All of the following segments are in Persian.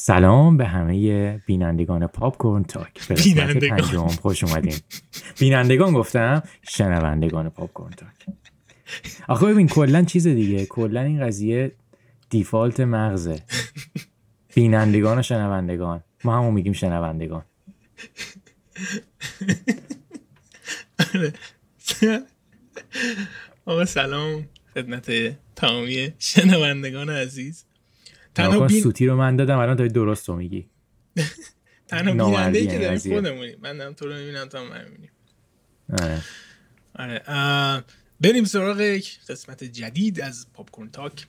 سلام به همه بینندگان Popcorn Talk. به بینندگان. خوش اومدین. بینندگان گفتم شنوندگان Popcorn Talk. آخه ببین کلا چیز دیگه کلا این قضیه default مغزه. بینندگان و شنوندگان. ما همون میگیم شنوندگان. آقا سلام. خدمت تمامی شنوندگان عزیز. تنها بین... سوتی رو من دادم الان داری درست رو میگی. تنها بیننده که داریم خودمونیم من دارم تو رو می‌بینم تا من می‌بینیم آره. آره بریم سراغ یک قسمت جدید از پاپکورن تاک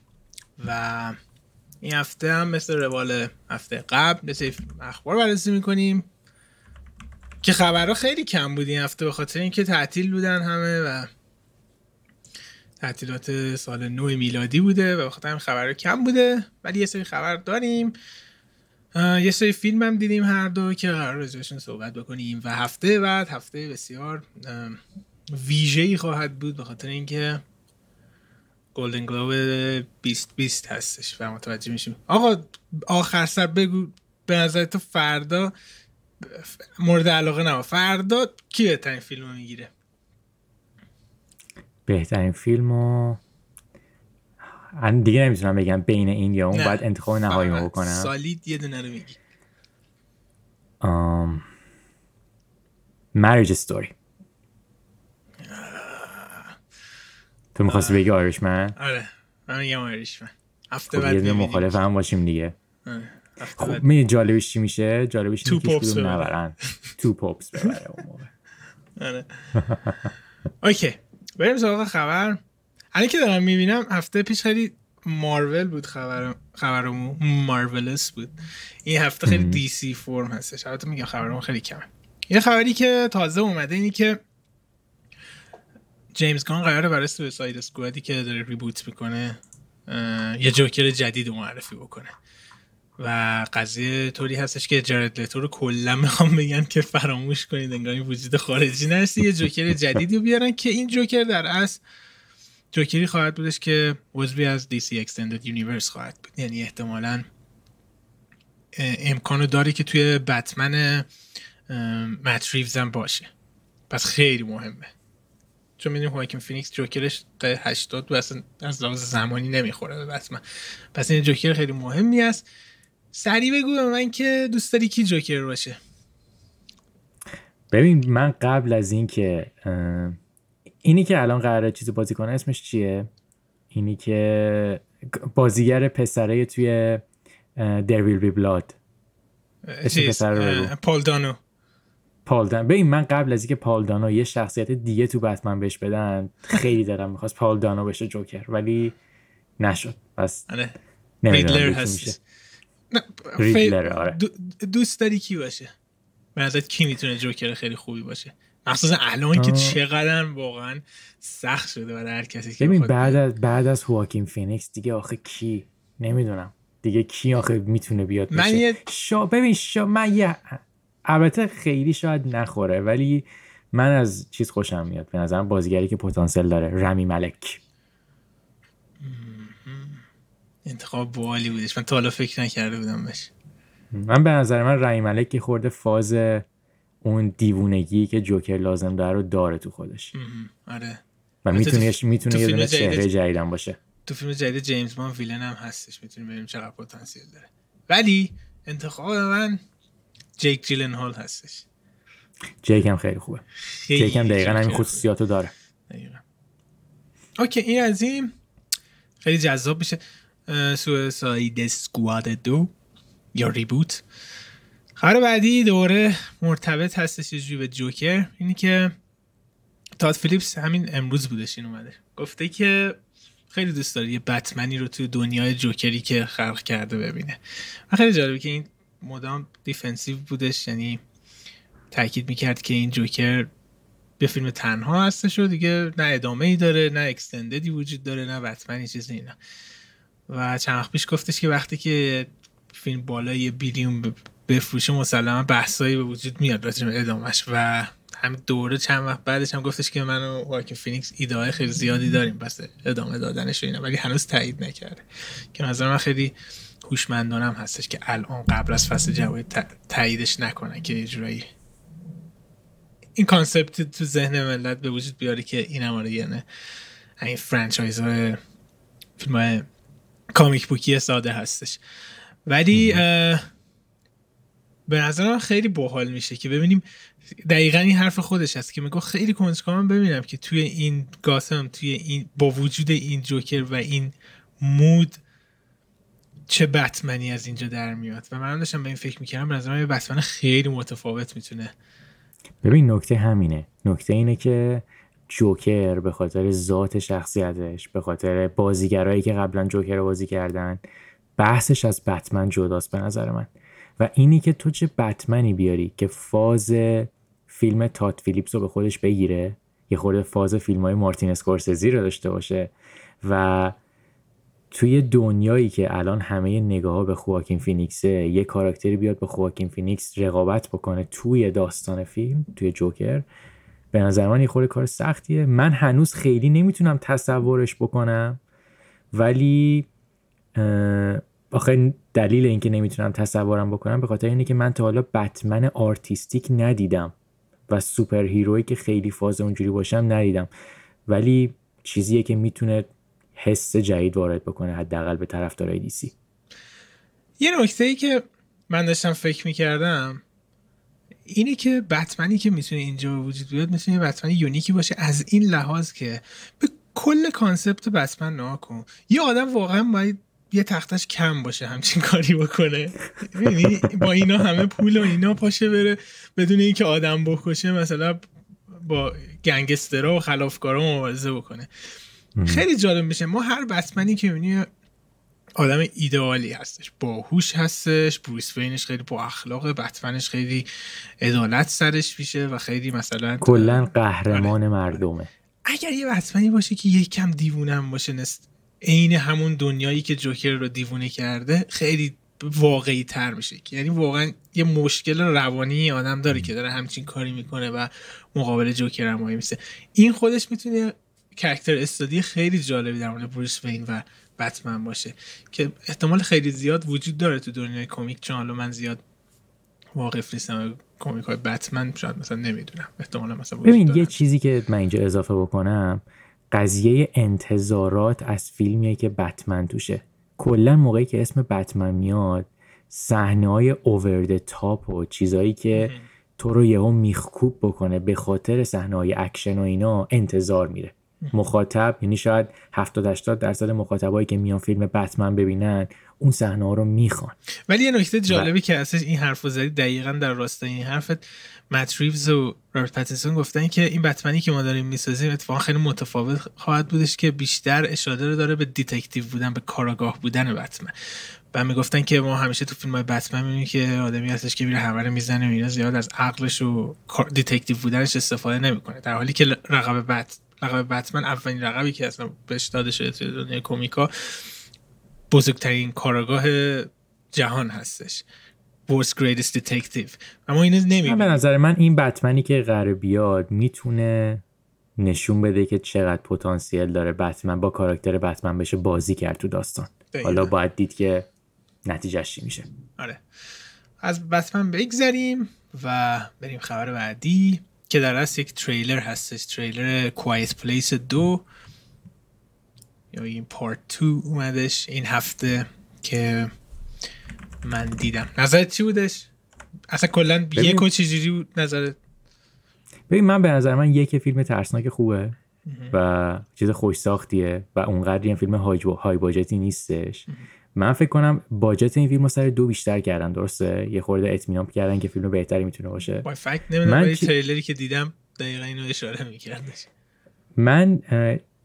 و این هفته هم مثل روال هفته قبل مثل اخبار بررسی می‌کنیم که خبرها خیلی کم بود این هفته به خاطر اینکه تعطیل بودن همه و تعطیلات سال نو میلادی بوده و بخاطر خبر کم بوده ولی یه سری خبر داریم. یه سری فیلم هم دیدیم هر دو که قرار رزوشن صحبت بکنیم و هفته بعد هفته بسیار ویژه ای خواهد بود به خاطر اینکه گلدن گلوب 2020 هستش و متوجه میشیم. آقا آخر سر بگو به نظر تو فردا مورد علاقه نه فردا کی بهترین فیلم رو می‌گیره؟ بهترین فیلم و دیگه نمی‌تونم بگم بین این یا اون باید انتخاب نهایی بکنم. سالید یه دونه رو میگی. um, Marriage Story. تو می‌خواستی بگی آیرش من آره من میگم آیرش من هفته خب بعد مخالف هم باشیم دیگه. آره. خب می جالبش چی میشه؟ جالبش که کدوم نبرن. تو پاپس ببره اون موقع. آره. اوکی. بریم سراغ خبر. الان که دارم می‌بینم هفته پیش خیلی مارول بود خبر خبرمون. مارولس بود. این هفته خیلی DC فرم هستش. البته میگم خبرمون خیلی کمه. یه خبری که تازه اومده اینی که جیمز گان قراره برای Suicide Squad ی که داره reboot می‌کنه یه جوکر جدید معرفی بکنه. و قضیه طوری هستش که جارد لتو رو کلا می‌خوام بگن که فراموش کنید انگار وجود خارجی نداره یه جوکر جدیدی رو بیارن که این جوکر در اصل جوکری خواهد بودش که عضوی از DC Extended Universe خواهد بود. یعنی احتمالا امکانش داره که توی بتمن مت ریوز هم باشه. پس خیلی مهمه. چون می‌دونیم هواکین فینیکس جوکرش تا 80 و اصلا از لحاظ زمانی نمی‌خوره به بتمن. پس این جوکر خیلی مهمی است. سریع بگو به من که دوست داری کی جوکر باشه. ببین من قبل از این که اینی که الان قراره چیز بازی کنه اسمش چیه؟ اینی که بازیگر پسره توی ویل بی بلاد اسم پسر رو پالدانو پالدانو ببین من قبل از اینکه پالدانو یه شخصیت دیگه تو بتمن بهش بدن خیلی دارم می‌خواست پالدانو بشه جوکر ولی نشد. پس آره. ریدلر هست آره. دوست داری کی باشه؟ به نظرت کی می‌تونه جوکر خیلی خوبی باشه؟ مخصوصا الان که چقدر واقعا سخت شده برای هر کسی که ببین بعد از بعد از هواکین فینیکس دیگه آخه کی؟ نمی‌دونم. دیگه کی آخه می‌تونه بیاد من یه... شا... ببین شا... من یه البته خیلی شاید نخوره ولی من از چیز خوشم میاد. به نظرم بازیگری که پتانسیل داره رمی ملک. انتخاب بالی بودش. من تا حالا فکر نکرده بودم بهش. من به نظر من رمی ملک خورده فاز اون دیوونگی که جوکر لازم داره رو داره تو خودش. آره. و می‌تونه می‌تونه یه دونه چهره جدیدم باشه. تو فیلم جدید جیمز مان ویلن هم هستش. می‌تونیم ببینیم چقدر پتانسیل داره. ولی انتخاب من جیک جیلن هال هستش. جیک هم خیلی خوبه. جیک هم دقیقا همین خصوصیاتو داره. دقیقا. اوکی این از این خیلی جذاب میشه. Suicide Squad دو یا reboot. خبر بعدی دوباره مرتبط هستش یه به جوکر اینی که تاد فیلیپس همین امروز بودش این اومده. گفته که خیلی دوست داره یه بتمنی رو توی دنیای جوکری که خلق کرده ببینه. و خیلی جالبه که این مدام defensive بودش یعنی تاکید می‌کرد که این جوکر یه فیلم تنها هستش و دیگه نه ادامه ای داره نه extended ی وجود داره نه بتمنی چیزی اینا. و چند وقت پیش گفتش که وقتی که فیلم بالای billion بفروشه مسلما بحثایی به وجود میاد راجع به ادامش و هم دوباره چند وقت بعدش هم گفتش که من و واکین فینیکس ایده خیلی زیادی داریم واسه ادامه دادنش و اینا ولی هنوز تایید نکرده. که نظر من خیلی هوشمندانم هستش که الان قبل از فصل جوایز تاییدش نکنن که یه این concept تو ذهن ملت به وجود بیاره که این هم یعنی این franchise های فیلم های comic book ی ساده هستش. ولی به نظر من خیلی باحال میشه که ببینیم دقیقا این حرف خودش هست که میگه خیلی کنجکاوم ببینم که توی این Gotham توی این با وجود این جوکر و این mood چه بتمنی از اینجا در میاد. و من داشتم به این فکر می‌کردم به نظرم یه بتمن خیلی متفاوت می‌تونه ببین نکته همینه. نکته اینه که جوکر به خاطر ذات شخصیتش به خاطر بازیگرایی که قبلا جوکر رو بازی کردن بحثش از بتمن جداست به نظر من. و اینی که تو چه بتمنی بیاری که فاز فیلم تات فیلیپس رو به خودش بگیره یه خورده فاز فیلم های مارتین اسکورسزی رو داشته باشه و توی دنیایی که الان همه نگاه به خواکین فینیکسه یه کاراکتری بیاد با خواکین فینیکس رقابت بکنه توی داستان فیلم توی جوکر به نظر من یه کار سختیه. من هنوز خیلی نمی‌تونم تصورش بکنم ولی آخه دلیل اینکه نمی‌تونم تصورم بکنم به خاطر اینه که من تا حالا بتمن artistic ندیدم و superhero ی که خیلی فاز اونجوری باشم ندیدم. ولی چیزیه که می‌تونه حس جدید وارد بکنه حداقل به طرفدارای DC یه نکته ای که من داشتم فکر می‌کردم اینه که بتمنی که می‌تونه اینجا وجود بیاد می‌تونه یه بتمن unique ی باشه از این لحاظ که به کل concept بتمن نها کن. یه آدم واقعا باید یه تختش کم باشه همچین کاری بکنه. با اینا همه پول و اینا پاشه بره بدون اینکه آدم بکشه مثلا با گنگسترا و خلافکارا مبارزه بکنه. خیلی جالب میشه. ما هر بتمنی که می‌بینی آدم ایدئالی هستش. باهوش هستش بروس وینش خیلی با اخلاق بتمنش خیلی عدالت سرش میشه و خیلی مثلا کلا قهرمان آره. مردمه. اگر یه بتمنی باشه که یکم دیوونم باشه نست عین همون دنیایی که جوکر رو دیوونه کرده خیلی واقعی تر میشه. یعنی واقعا یه مشکل روانی آدم داره که داره همچین کاری می‌کنه و مقابل جوکر هم میسه. این خودش می‌تونه کرکتر استادی خیلی جالبی در مورد بروس وین و بتمن باشه که احتمال خیلی زیاد وجود داره تو دنیای کمیک چون حالا من زیاد واقف نیستم کمیک های بتمن شاید مثلا نمی‌دونم. احتمال مثلا ببین یه چیزی که من اینجا اضافه بکنم قضیه انتظارات از فیلمیه که بتمن توشه. کلا موقعی که اسم بتمن میاد صحنه های over top و چیزایی که تو رو یهو میخکوب بکنه به خاطر صحنه های اکشن و اینا انتظار میره. مخاطب یعنی شاید 70 80 درصد مخاطبایی که میان فیلم بتمن ببینن اون صحنه ها رو می‌خوان. ولی یه نکته جالبی که هستش این حرفو زدی دقیقا در راستای این حرفت مت ریوز و رابرت پاتینسون گفتن که این بتمنی که ما داریم می‌سازیم اتفاقا خیلی متفاوت خواهد بودش که بیشتر اشاره رو داره به detective بودن به کاراگاه بودن بتمن. و می‌گفتن که ما همیشه تو فیلم های بتمن می‌بینیم که آدمی هستش که میره همه رو می‌زنه و اینا زیاد از عقلش و detective بودنش استفاده نمی‌کنه. در حالی که لقب بت لقب بتمن اولین لقبی که اصلا بهش داده شده توی دنیای کمیکا بزرگترین کارآگاه جهان هستش. World's Greatest Detective. اما اینو نمی‌بینیم. به نظر من این بتمنی که قرار بیاد می‌تونه نشون بده که چقدر پتانسیل داره بتمن با character بتمن بشه بازی کرد تو داستان. حالا باید دید که نتیجهش چی میشه. آره. از بتمن بگذریم و بریم خبر بعدی. که در اصل یک تریلر هستش تریلر کوایت پلیس دو. یا این پارت 2 اومدش این هفته که من دیدم. نظرت چی بودش؟ اصلا کلا یک و چجوری بود نظرت؟ ببین من به نظر من یک فیلم ترسناک خوبه و چیز خوش ساختیه و اونقدر این فیلم های باجتی نیستش. من فکر کنم باجت این فیلم سر دو بیشتر کردن درسته؟ یه خورده اطمینان کردن که فیلم بهتری می‌تونه باشه. با فکت نمی‌دونم تریلری که دیدم دقیقا اینو اشاره میکردش. من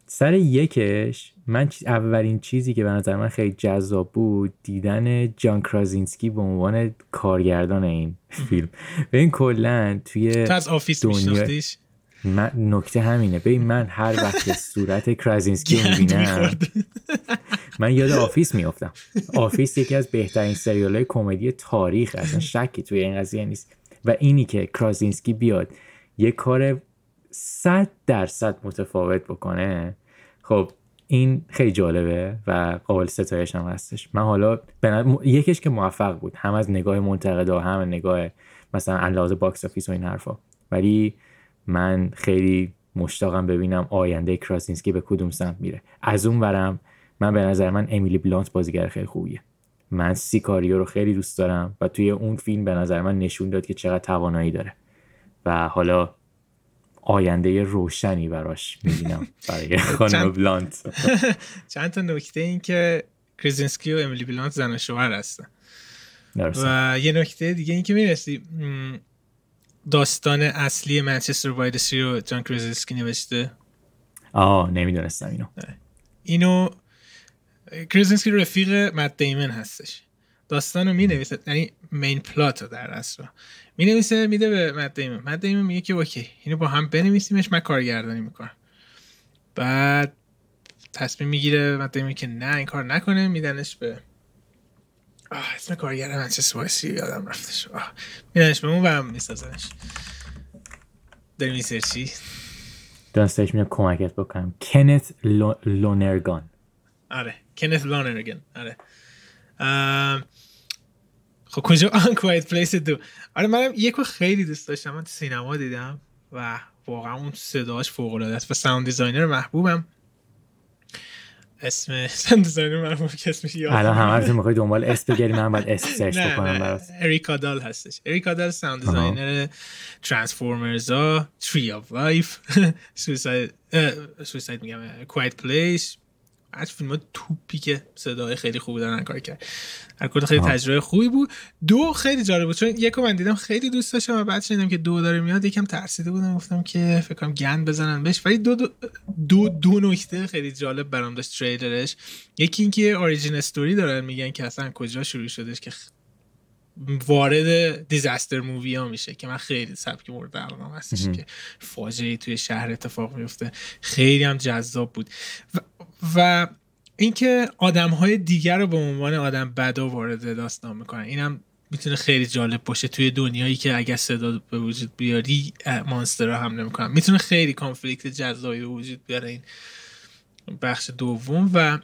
سر یکش من اولین چیزی که به نظر من خیلی جذاب بود دیدن جان کرازینسکی به عنوان کارگردان این فیلم. به این کلا توی تو از آفیس دنیا من نکته همینه. ببین من هر وقت صورت کرازینسکی می‌بینم من یاد Office میافتم. Office یکی از بهترین سریال های کمدی تاریخ. اصلا شکی توی این قضیه نیست. و اینی که کرازینسکی بیاد یه کار صد درصد متفاوت بکنه خب این خیلی جالبه و قابل ستایش هم هستش. من حالا بنا... یکیش که موفق بود. هم از نگاه منتقدا هم از نگاه مثلا علاوه box office و این حرفا. ولی من خیلی مشتاقم ببینم آینده کراسینسکی به کدوم سمت میره. از اون برم من به نظر من امیلی بلانت بازیگر خیلی خوبیه. من سیکاریو رو خیلی دوست دارم و توی اون فیلم به نظر من نشون داد که چقدر توانایی داره. و حالا آینده روشنی براش می‌بینم برای خانم بلانت. چند تا نکته این که کریزینسکی و امیلی بلانت زن شوهر هستن. و یه نکته دیگه این که می‌رسی داستان اصلی Manchester by the Sea رو جان کریزینسکی نوشته؟ آه نمی‌دونستم اینو. اینو کریزینسکی رفیق مت دیمن هستش. داستان رو می نویسه یعنی main plot رو در اصل. می نویسه میده به مت دیمن. مت دیمن میگه که okay اینو با هم بنویسیمش من کارگردانی می‌کنم. بعد تصمیم می‌گیره مت دیمن که نه این کار نکنه میدنش به آه اسم کارگردان Manchester by the Sea یادم رفتش آه میدنش به اون و هم میسازنش داری می search ی دانستش میاد کمکت بکنم. کنت لونرگان. آره کنت لونرگان آره. خب کجا؟ Quiet Place دو. آره منم یکو خیلی دوست داشتم من تو سینما دیدم و واقعا اون صداش فوق العاده است و sound designer محبوبم. اسم دیزاینر محبوب که اسمش یاد الان همه می‌خوای دنبال اسم بگیری من باید اسم سرچ بکنم برات اریکا دال هستش. اریکا دال ساوند دیزاینر ترانسفورمرز ها تری اف لایف سویساید سویساید میگم کوایت پلیس از فیلم توپی که صدای خیلی خوب دارن کار کرد. هر کل خیلی تجربه خوبی بود. دو خیلی جالب بود چون یکو من دیدم خیلی دوست داشتم و بعد شنیدم که دو داره میاد یکم ترسیده بودم گفتم که فکر کنم گند بزنن بهش. ولی دو دو, دو, دو نکته خیلی جالب برام داشت تریلرش. یکی اینکه اوریجین استوری دارن میگن که اصلا کجا شروع شدش که وارد دیزاستر مووی ها میشه که من خیلی سبک مورد علاقه هستش که فاجعه توی شهر اتفاق میفته. خیلی هم جذاب بود. و, و اینکه آدم های دیگر رو به عنوان آدم بدا وارد داستان می‌کنن. اینم می‌تونه خیلی جالب باشه توی دنیایی که اگر صدا به وجود بیاری مانستر ها حمله می‌کنن می‌تونه خیلی کانفلیکت جذابی به وجود بیاره این بخش دوم و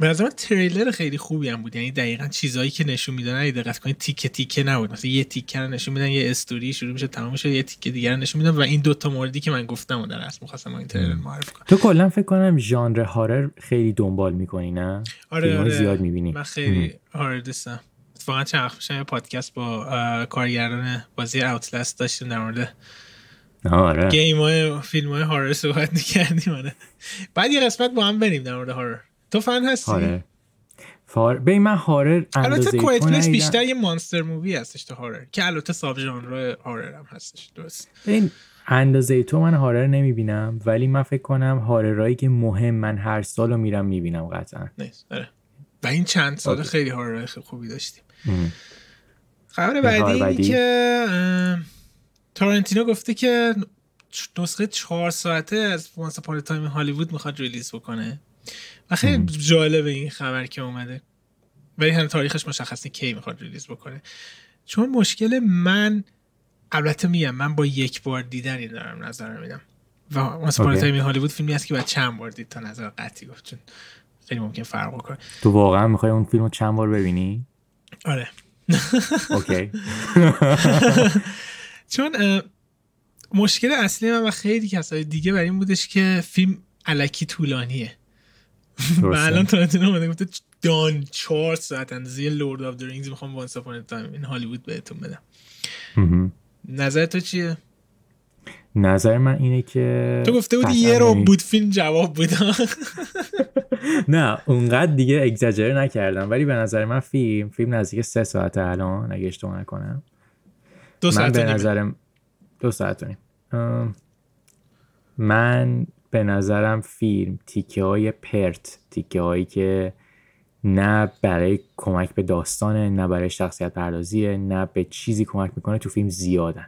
به نظر تریلر خیلی خوبی هم بود. یعنی دقیقا چیزایی که نشون میدن اگه دقت کنید تیکه تیکه نبود. مثلا یه تیکه رو نشون میدن یه استوری شروع میشه تمام میشه یه تیکه دیگر رو نشون میدن و این دوتا موردی که من گفتم و در اصل می‌خواستم این تریلر معرفی کنم. تو کلا فکر کنم ژانر هارر خیلی دنبال می‌کنی نه؟ آره, آره. زیاد می‌بینی. من خیلی هارر دوستم. اتفاقا چند وقت یه پادکست با کارگردان بازی اوتلاست داشتیم در مورد آره. game های فیلم های horror صحبت می‌کردیم آره. بعد یه قسمت با هم بریم در مورد horror. تو فن هستی؟ horror فار به من horror البته Quiet Place بیشتر یه monster movie هستش تا horror که البته subgenre horror هم هستش درست. این اندازه تو من horror نمی‌بینم ولی من فکر کنم horror ایی که مهم من هر سال رو میرم می‌بینم قطعا. نیست آره. و این چند سال خیلی horror خوبی داشتیم. خبر بعدی اینی که تارنتینو گفته که نسخه چهار ساعته از Once Upon a Time in Hollywood می‌خواد release بکنه. و خیلی جالبه این خبر که اومده. ولی هم تاریخش مشخص کی می‌خواد release بکنه. چون مشکل من البته میگم من با یک بار دیدنی دارم نظر میدم. و Once Upon a Time in Hollywood فیلمی هست که باید چند بار دید تا نظر قطعی گفت. چون خیلی ممکن فرق کنه تو واقعا می‌خوای اون فیلم رو چند بار ببینی؟ آره. okay. چون مشکل اصلی من و خیلی کسای دیگه بر این بودش که فیلم الکی طولانیه. و الان تارانتینو اومده گفته دان چهار ساعت اندازه Lord of the Rings می‌خوام Once Upon a Time in Hollywood بهتون بدم. نظر تو چیه؟ نظر من اینه که تو گفته بودی یه رو بود فیلم جواب بود. نه اونقدر دیگه اگزاجره نکردم. ولی به نظر من فیلم فیلم نزدیک سه ساعت الان اگه اشتباه نکنم. دو ساعت به نظرم دو ساعت من به نظرم فیلم تیکه های پرت تیکه هایی که نه برای کمک به داستانه نه برای شخصیت پردازیه نه به چیزی کمک می‌کنه تو فیلم زیادن.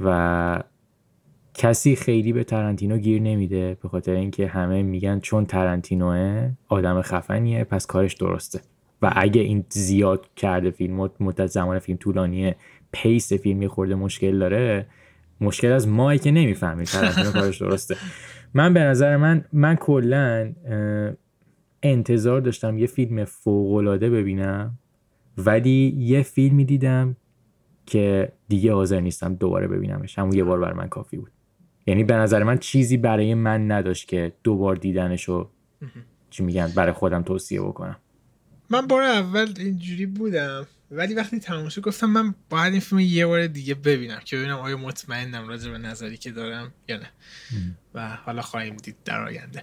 و کسی خیلی به ترنتینو گیر نمیده به خاطر اینکه همه میگن چون ترنتینوه آدم خفنیه پس کارش درسته. و اگه این زیاد کرده فیلم مدت زمان فیلم طولانیه پیس فیلم خورده مشکل داره مشکل از مایی که نمی‌فهمید ترنتینو کارش درسته. من به نظر من من کلا انتظار داشتم یه فیلم فوقالعاده ببینم ولی یه فیلمی دیدم که دیگه حاضر نیستم دوباره ببینمش. همون یه بار بر من کافی بود. یعنی به نظر من چیزی برای من نداشت که دوبار دیدنش رو چی میگن برای خودم توصیه بکنم. من بار اول اینجوری بودم ولی وقتی تموم شد گفتم من باید این فیلم یه بار دیگه ببینم که ببینم آیا مطمئنم راجع به نظری که دارم یا نه. و حالا خواهیم دید در آینده.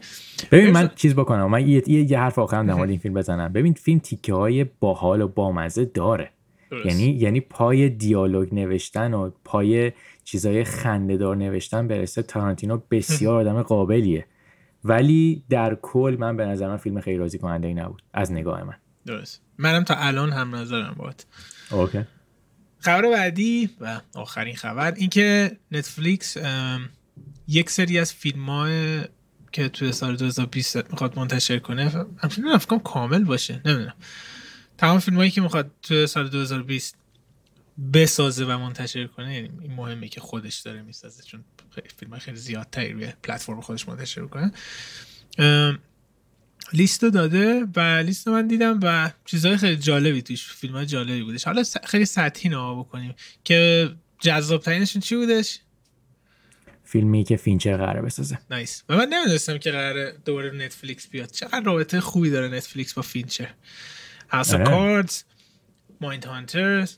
ببین من چیز بکنم. من یه, یه حرف آخرم در مورد این فیلم بزنم. ببین فیلم تیکه های باحال و بامزه داره. یعنی یعنی پای دیالوگ نوشتن و پای چیزای خندهدار نوشتن برسه تارانتینو بسیار آدم قابلیه. ولی در کل من به نظر من فیلم خیلی راضی کننده ای نبود. از نگاه من. درست. منم تا الان هم نظرم بود اوکی. خبر بعدی و آخرین خبر اینکه نتفلیکس یک سری از فیلم های که توی سال 2020 می‌خواد منتشر کنه همچنین فکرم کامل باشه نمی‌دونم. تمام فیلم هایی که می‌خواد توی سال 2020 بسازه و منتشر کنه یعنی این مهمه که خودش داره می‌سازه چون فیلم خیلی زیادتری روی پلتفرم خودش منتشر کنه لیست داده و لیست من دیدم و چیزهای خیلی جالبی توش فیلم های جالبی بودش. حالا خیلی سطحی نگاه بکنیم. که جذاب ترینشون چی بودش؟ فیلمی که فینچر قراره بسازه. nice و من نمی‌دونستم که قراره دوباره نتفلیکس بیاد. چقدر رابطه خوبی داره نتفلیکس با فینچر. House Cards Mindhunters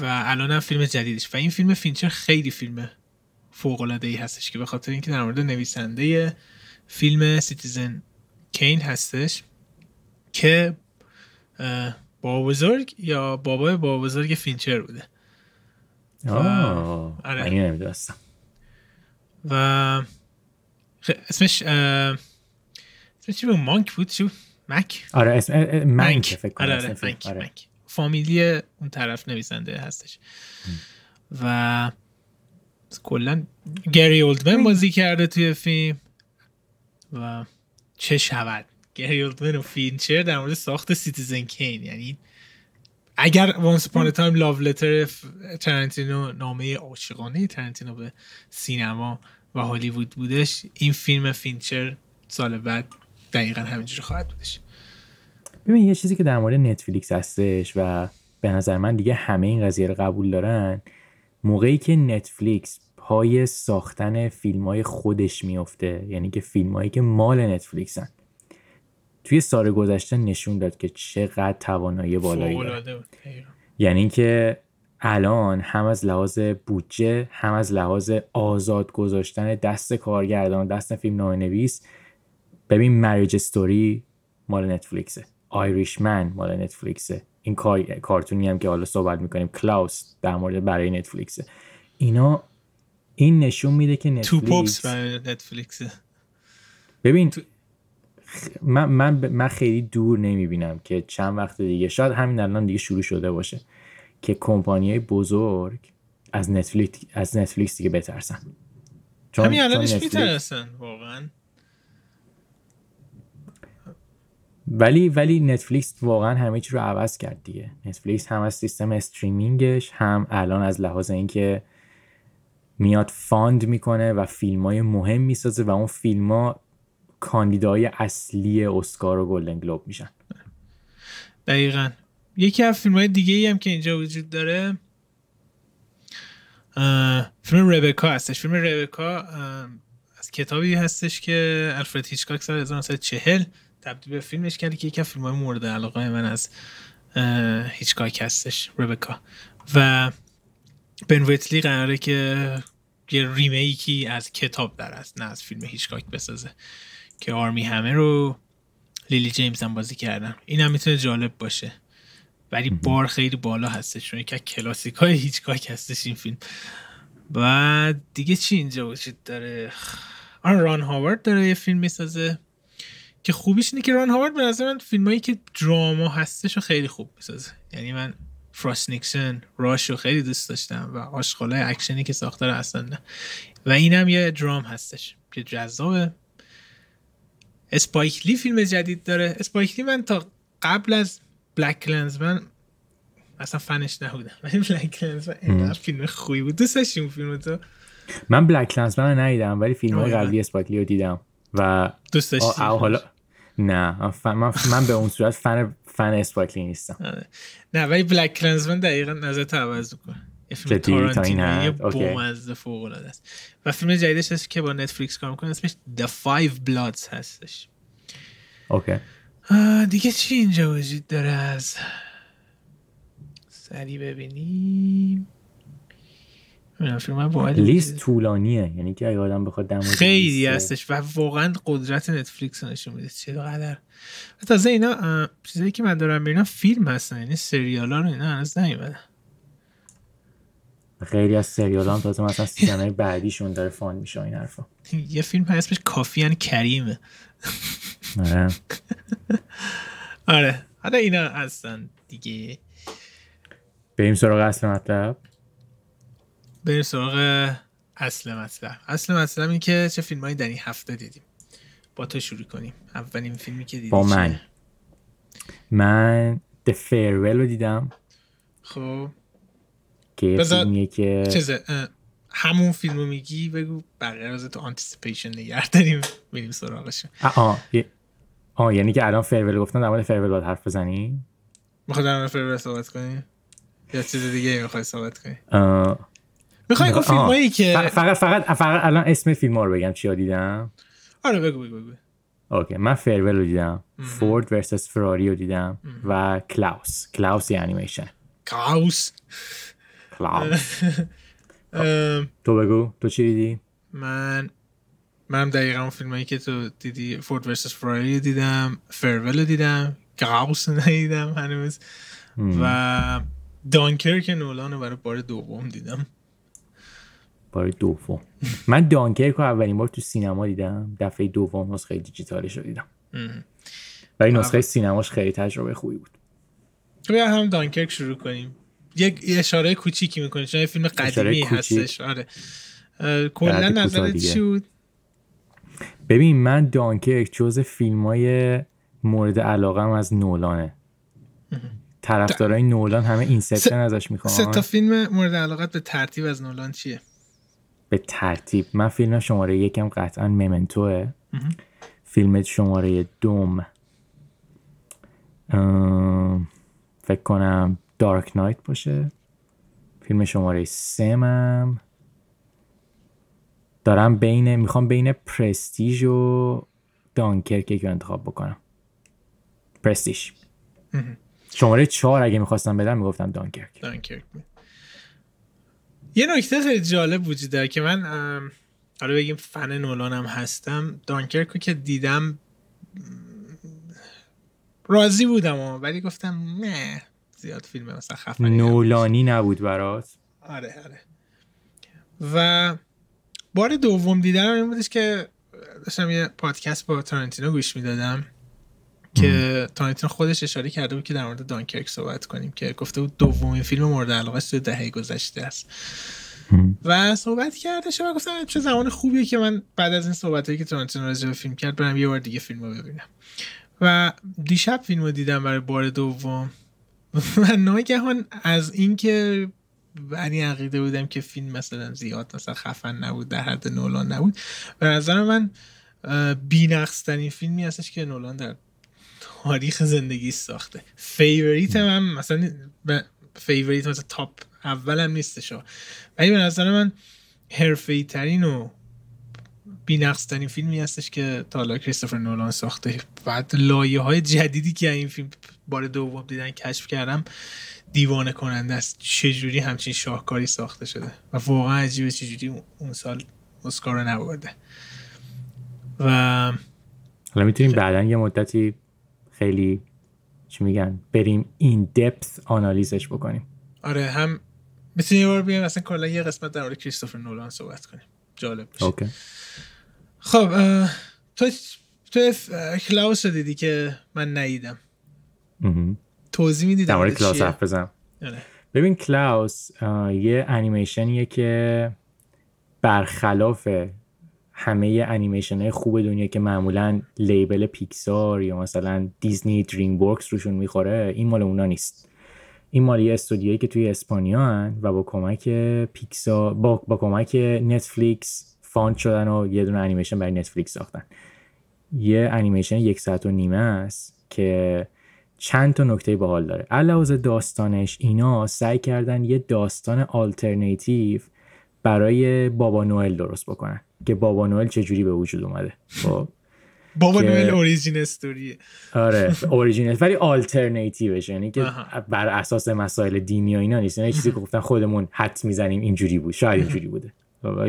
و الان هم فیلم جدیدش. و این فیلم فینچر خیلی فیلم فوق العاده ای هستش که به خاطر اینکه در مورد نویسنده فیلم Citizen Kane هستش که بابا بزرگ یا بابای بابا بزرگ فینچر بوده. آه آره. و اسمش اسمش چی بود؟ مانک بود؟ چی Mank؟ آره اسم Mank فکر کنم آره, آره, Mank. آره. فامیلی اون طرف نویسنده هستش. و کلا گری اولدمن بازی کرده توی فیلم. و چه شود؟ گری و فینچر در مورد ساخت Citizen Kane. یعنی اگر Once Upon Time love letter ترنتینو نامه عاشقانه ترنتینو به سینما و هالیوود بودش این فیلم فینچر سال بعد دقیقا همینجوری خواهد بودش. ببین یه چیزی که در مورد نتفلیکس هستش و به نظر من دیگه همه این قضیه رو قبول دارن موقعی که نتفلیکس پای ساختن فیلم های خودش میفته یعنی که فیلم هایی که مال نتفلیکسن توی سال گذشته نشون داد که چقدر توانایی بالایی داره. یعنی اینکه الان هم از لحاظ بودجه هم از لحاظ آزاد گذاشتن دست کارگردان دست فیلم نویس ببین مریج استوری مال نتفلیکسه. آیریشمن مال نتفلیکسه. این کار... کارتونی هم که حالا صحبت می‌کنیم کلاوس در مورد برای نتفلیکسه. اینا این نشون میده که نتفلیکس تو پاپس برای نتفلیکسه ببین من, من, من خیلی دور نمی‌بینم که چند وقت دیگه شاید همین الان دیگه شروع شده باشه که کمپانی بزرگ از نتفلیکس از نتفلیکس دیگه بترسن. چون همین الانش میترسن واقعا. ولی ولی نتفلیکس واقعا همه چی رو عوض کرد دیگه. نتفلیکس هم از سیستم streaming ش هم الان از لحاظ اینکه میاد fund می‌کنه و فیلم های مهم می‌سازه و اون فیلم ها کاندیدای اصلی اسکار و Golden Globe میشن. دقیقا. یکی از فیلم های دیگه ای هم که اینجا وجود داره فیلم ربکا هستش. فیلم ربکا از کتابی هستش که الفرد هیچکاک سال 1940 تبدیل به فیلمش کردی که یکی از فیلم های مورد علاقه من از هیچکاک هستش ربکا. و بن ویتلی قراره که یه ریمیکی از کتاب در است نه از فیلم هیچکاک بسازه. که آرمی همه رو لیلی جیمز هم بازی کردن. این هم می‌تونه جالب باشه. ولی بار خیلی بالا هستش چون یکی کلاسیک های هیچکاک هستش این فیلم. و دیگه چی اینجا وجود داره؟ آن ران هاورد داره یه فیلم می‌سازه. که خوبیش اینه که ران هاورد به نظر من فیلمایی که دراما هستش رو خیلی خوب می‌سازه. یعنی من فراست نیکسن راش رو خیلی دوست داشتم و آشغالای اکشنی که ساخته رو اصلا نه. و اینم یه درام هستش که جذابه اسپایکلی فیلم جدید داره. اسپایکلی من تا قبل از بلک من اصلا فنش نبودم. ولی بلک لنزمن اینقدر فیلم خوبی بود. دوست داشتی اون فیلم تو؟ من بلک کلنسمن رو ندیدم ولی فیلم های قبلی اسپایکلی رو دیدم. و دوست داشتی حالا نه. من, من به اون صورت فن فن اسپایکلی نیستم. آره. نه ولی بلک کلنسمن دقیقا نظر عوض می‌کنه. یه فیلم تارانتینوی بومزده فوق العاده است. و فیلم جدیدش هست که با نتفلیکس کار می‌کنه اسمش The Five Bloods هستش. اوکی. دیگه چی اینجا وجود داره؟ از سری ببینیم. لیست طولانیه یعنی که اگه آدم بخواد در خیلی هستش و واقعا قدرت نتفلیکس نشون میده چقدر تازه اینا چیزایی که من دارم ببینم فیلم هستن یعنی سریال ها رو اینا هنوز نیومدن. خیلی از سریال هم تازه مثلا season های بعدیشون داره fund میشه این حرفا. یه فیلم هست اسمش Coffee and Kareem ه آره. آره. حالا اینا هستن دیگه. بریم سراغ اصل مطلب. بریم سراغ اصل مطلب. اصل مطلب این که چه فیلم در این هفته دیدیم؟ با تو شروع کنیم. اولین فیلمی که دیدی با من. من The Farewell رو دیدم. خب. که فیلمیه که چیزه همون فیلمو میگی بگو بقیه از تو آنتیسیپیشن نگه داریم بریم سراغش آه آه یعنی که الان فرول گفتن در مورد فرول باید حرف بزنی؟ می‌خوای در مورد فرول صحبت کنی؟ یا چیز دیگه می‌خوای صحبت کنی؟ می‌خوای اون فیلمایی که فقط فقط فقط الان اسم فیلم رو بگم. چیا دیدم؟ آره بگو بگو بگو. OK. من Farewell رو دیدم. Ford versus Ferrari رو دیدم. و Klaus. Klaus یه انیمیشن. کلاوس. کلاوس. تو بگو. تو چی دیدی؟ من منم دقیقا اون فیلمایی که تو دیدی Ford versus Ferrari دیدم Farewell دیدم Klaus ندیدم هنوز. و دانکرک نولان رو برای بار دوم دیدم. بار دوم. من دانکرک رو اولین بار تو سینما دیدم. دفعه دوم نسخه دیجیتالش رو دیدم. ولی نسخه سینماش خیلی تجربه خوبی بود. بیا از دانکرک شروع کنیم. یک اشاره کوچیکی می‌کنه چون فیلم قدیمی هستش. آره. کلا نظرت چی بود؟ ببین من دانکرک جز فیلم های مورد علاقه از نولانه. طرفدارای نولان همه Inception ازش می‌خوان. سه تا فیلم مورد علاقت به ترتیب از نولان چیه؟ به ترتیب من فیلم شماره یکم قطعا ممنتوه فیلم شماره دوم فکر کنم دارک نایت باشه. فیلم شماره سمم دارم بین می‌خوام بین پرستیژ و دانکرک که انتخاب بکنم. پرستیژ شماره چهار اگه می‌خواستم بدم می‌گفتم دانکرک دانکرک یه نکته خیلی جالب وجود داره که من حالا بگیم فن نولانم هستم دانکرک که دیدم راضی بودم ولی گفتم نه زیاد فیلم مثلا خفنی نولانی نبود برات آره آره. و بار دوم دیدنم این بودش که داشتم یه پادکست با تارنتینو گوش می‌دادم. که تارنتینو خودش اشاره کرده بود که در مورد دانکرک صحبت کنیم که گفته بود دومین فیلم مورد علاقه تو دهه گذشته است. و صحبت کرده و گفتم چه زمان خوبیه که من بعد از این صحبت هایی که تارنتینو راجع به فیلم کرد برم یه بار دیگه فیلم رو ببینم. و دیشب فیلم رو دیدم برای بار دوم. و ناگهان از اینکه بنی عقیده بودم که فیلم مثلا زیاد مثلا خفن نبود در حد نولان نبود به نظر من بینقصترین فیلمی هستش که نولان در تاریخ زندگی ساخته. favorite من مثلا favorite مثلا top اولم نیستش ولی به نظر من حرفه‌ای ترین و بینقص ترین فیلمی هستش که تا حالا کریستوفر نولان ساخته. بعد لایه های جدیدی که این فیلم بار دوم دیدن کشف کردم دیوانه کننده است. چجوری همچین شاهکاری ساخته شده؟ و واقعا عجیبه چجوری اون سال اسکار رو نبرده. و حالا می‌تونیم بعدا یه مدتی خیلی چی میگن بریم این دپث آنالیزش بکنیم. آره هم می‌تونیم یه بار بیایم اصلا کلا یه قسمت در مورد کریستوفر نولان صحبت کنیم. جالب باشه اوکی. خب تو تو کلاوس دیدی که من ندیدم. توضیح میدی در مورد کلاوس حرف بزنم. آره. ببین Klaus یه انیمیشنیه که برخلاف همه انیمیشن های خوب دنیا که معمولا label پیکسار یا مثلا دیزنی DreamWorks روشون می‌خوره این مال اونا نیست. این مال یه استودیویی که توی اسپانیا هن و با کمک پیکسا با, با کمک نتفلیکس fund شدن و یه دونه انیمیشن برای نتفلیکس ساختن. یه انیمیشن یک ساعت و نیمه است که چند تا نکته باحال داره. علاوه داستانش اینا سعی کردن یه داستان آلترناتیو برای بابا نوئل درست بکنن. که بابا نوئل چجوری به وجود اومده. خب. بابا نوئل اوریجین استوریه آره اوریجین ولی آلترناتیوش یعنی که بر اساس مسائل دینی و اینا نیست. یعنی چیزی که گفتن خودمون حد می‌زنیم اینجوری بود شاید اینجوری بوده.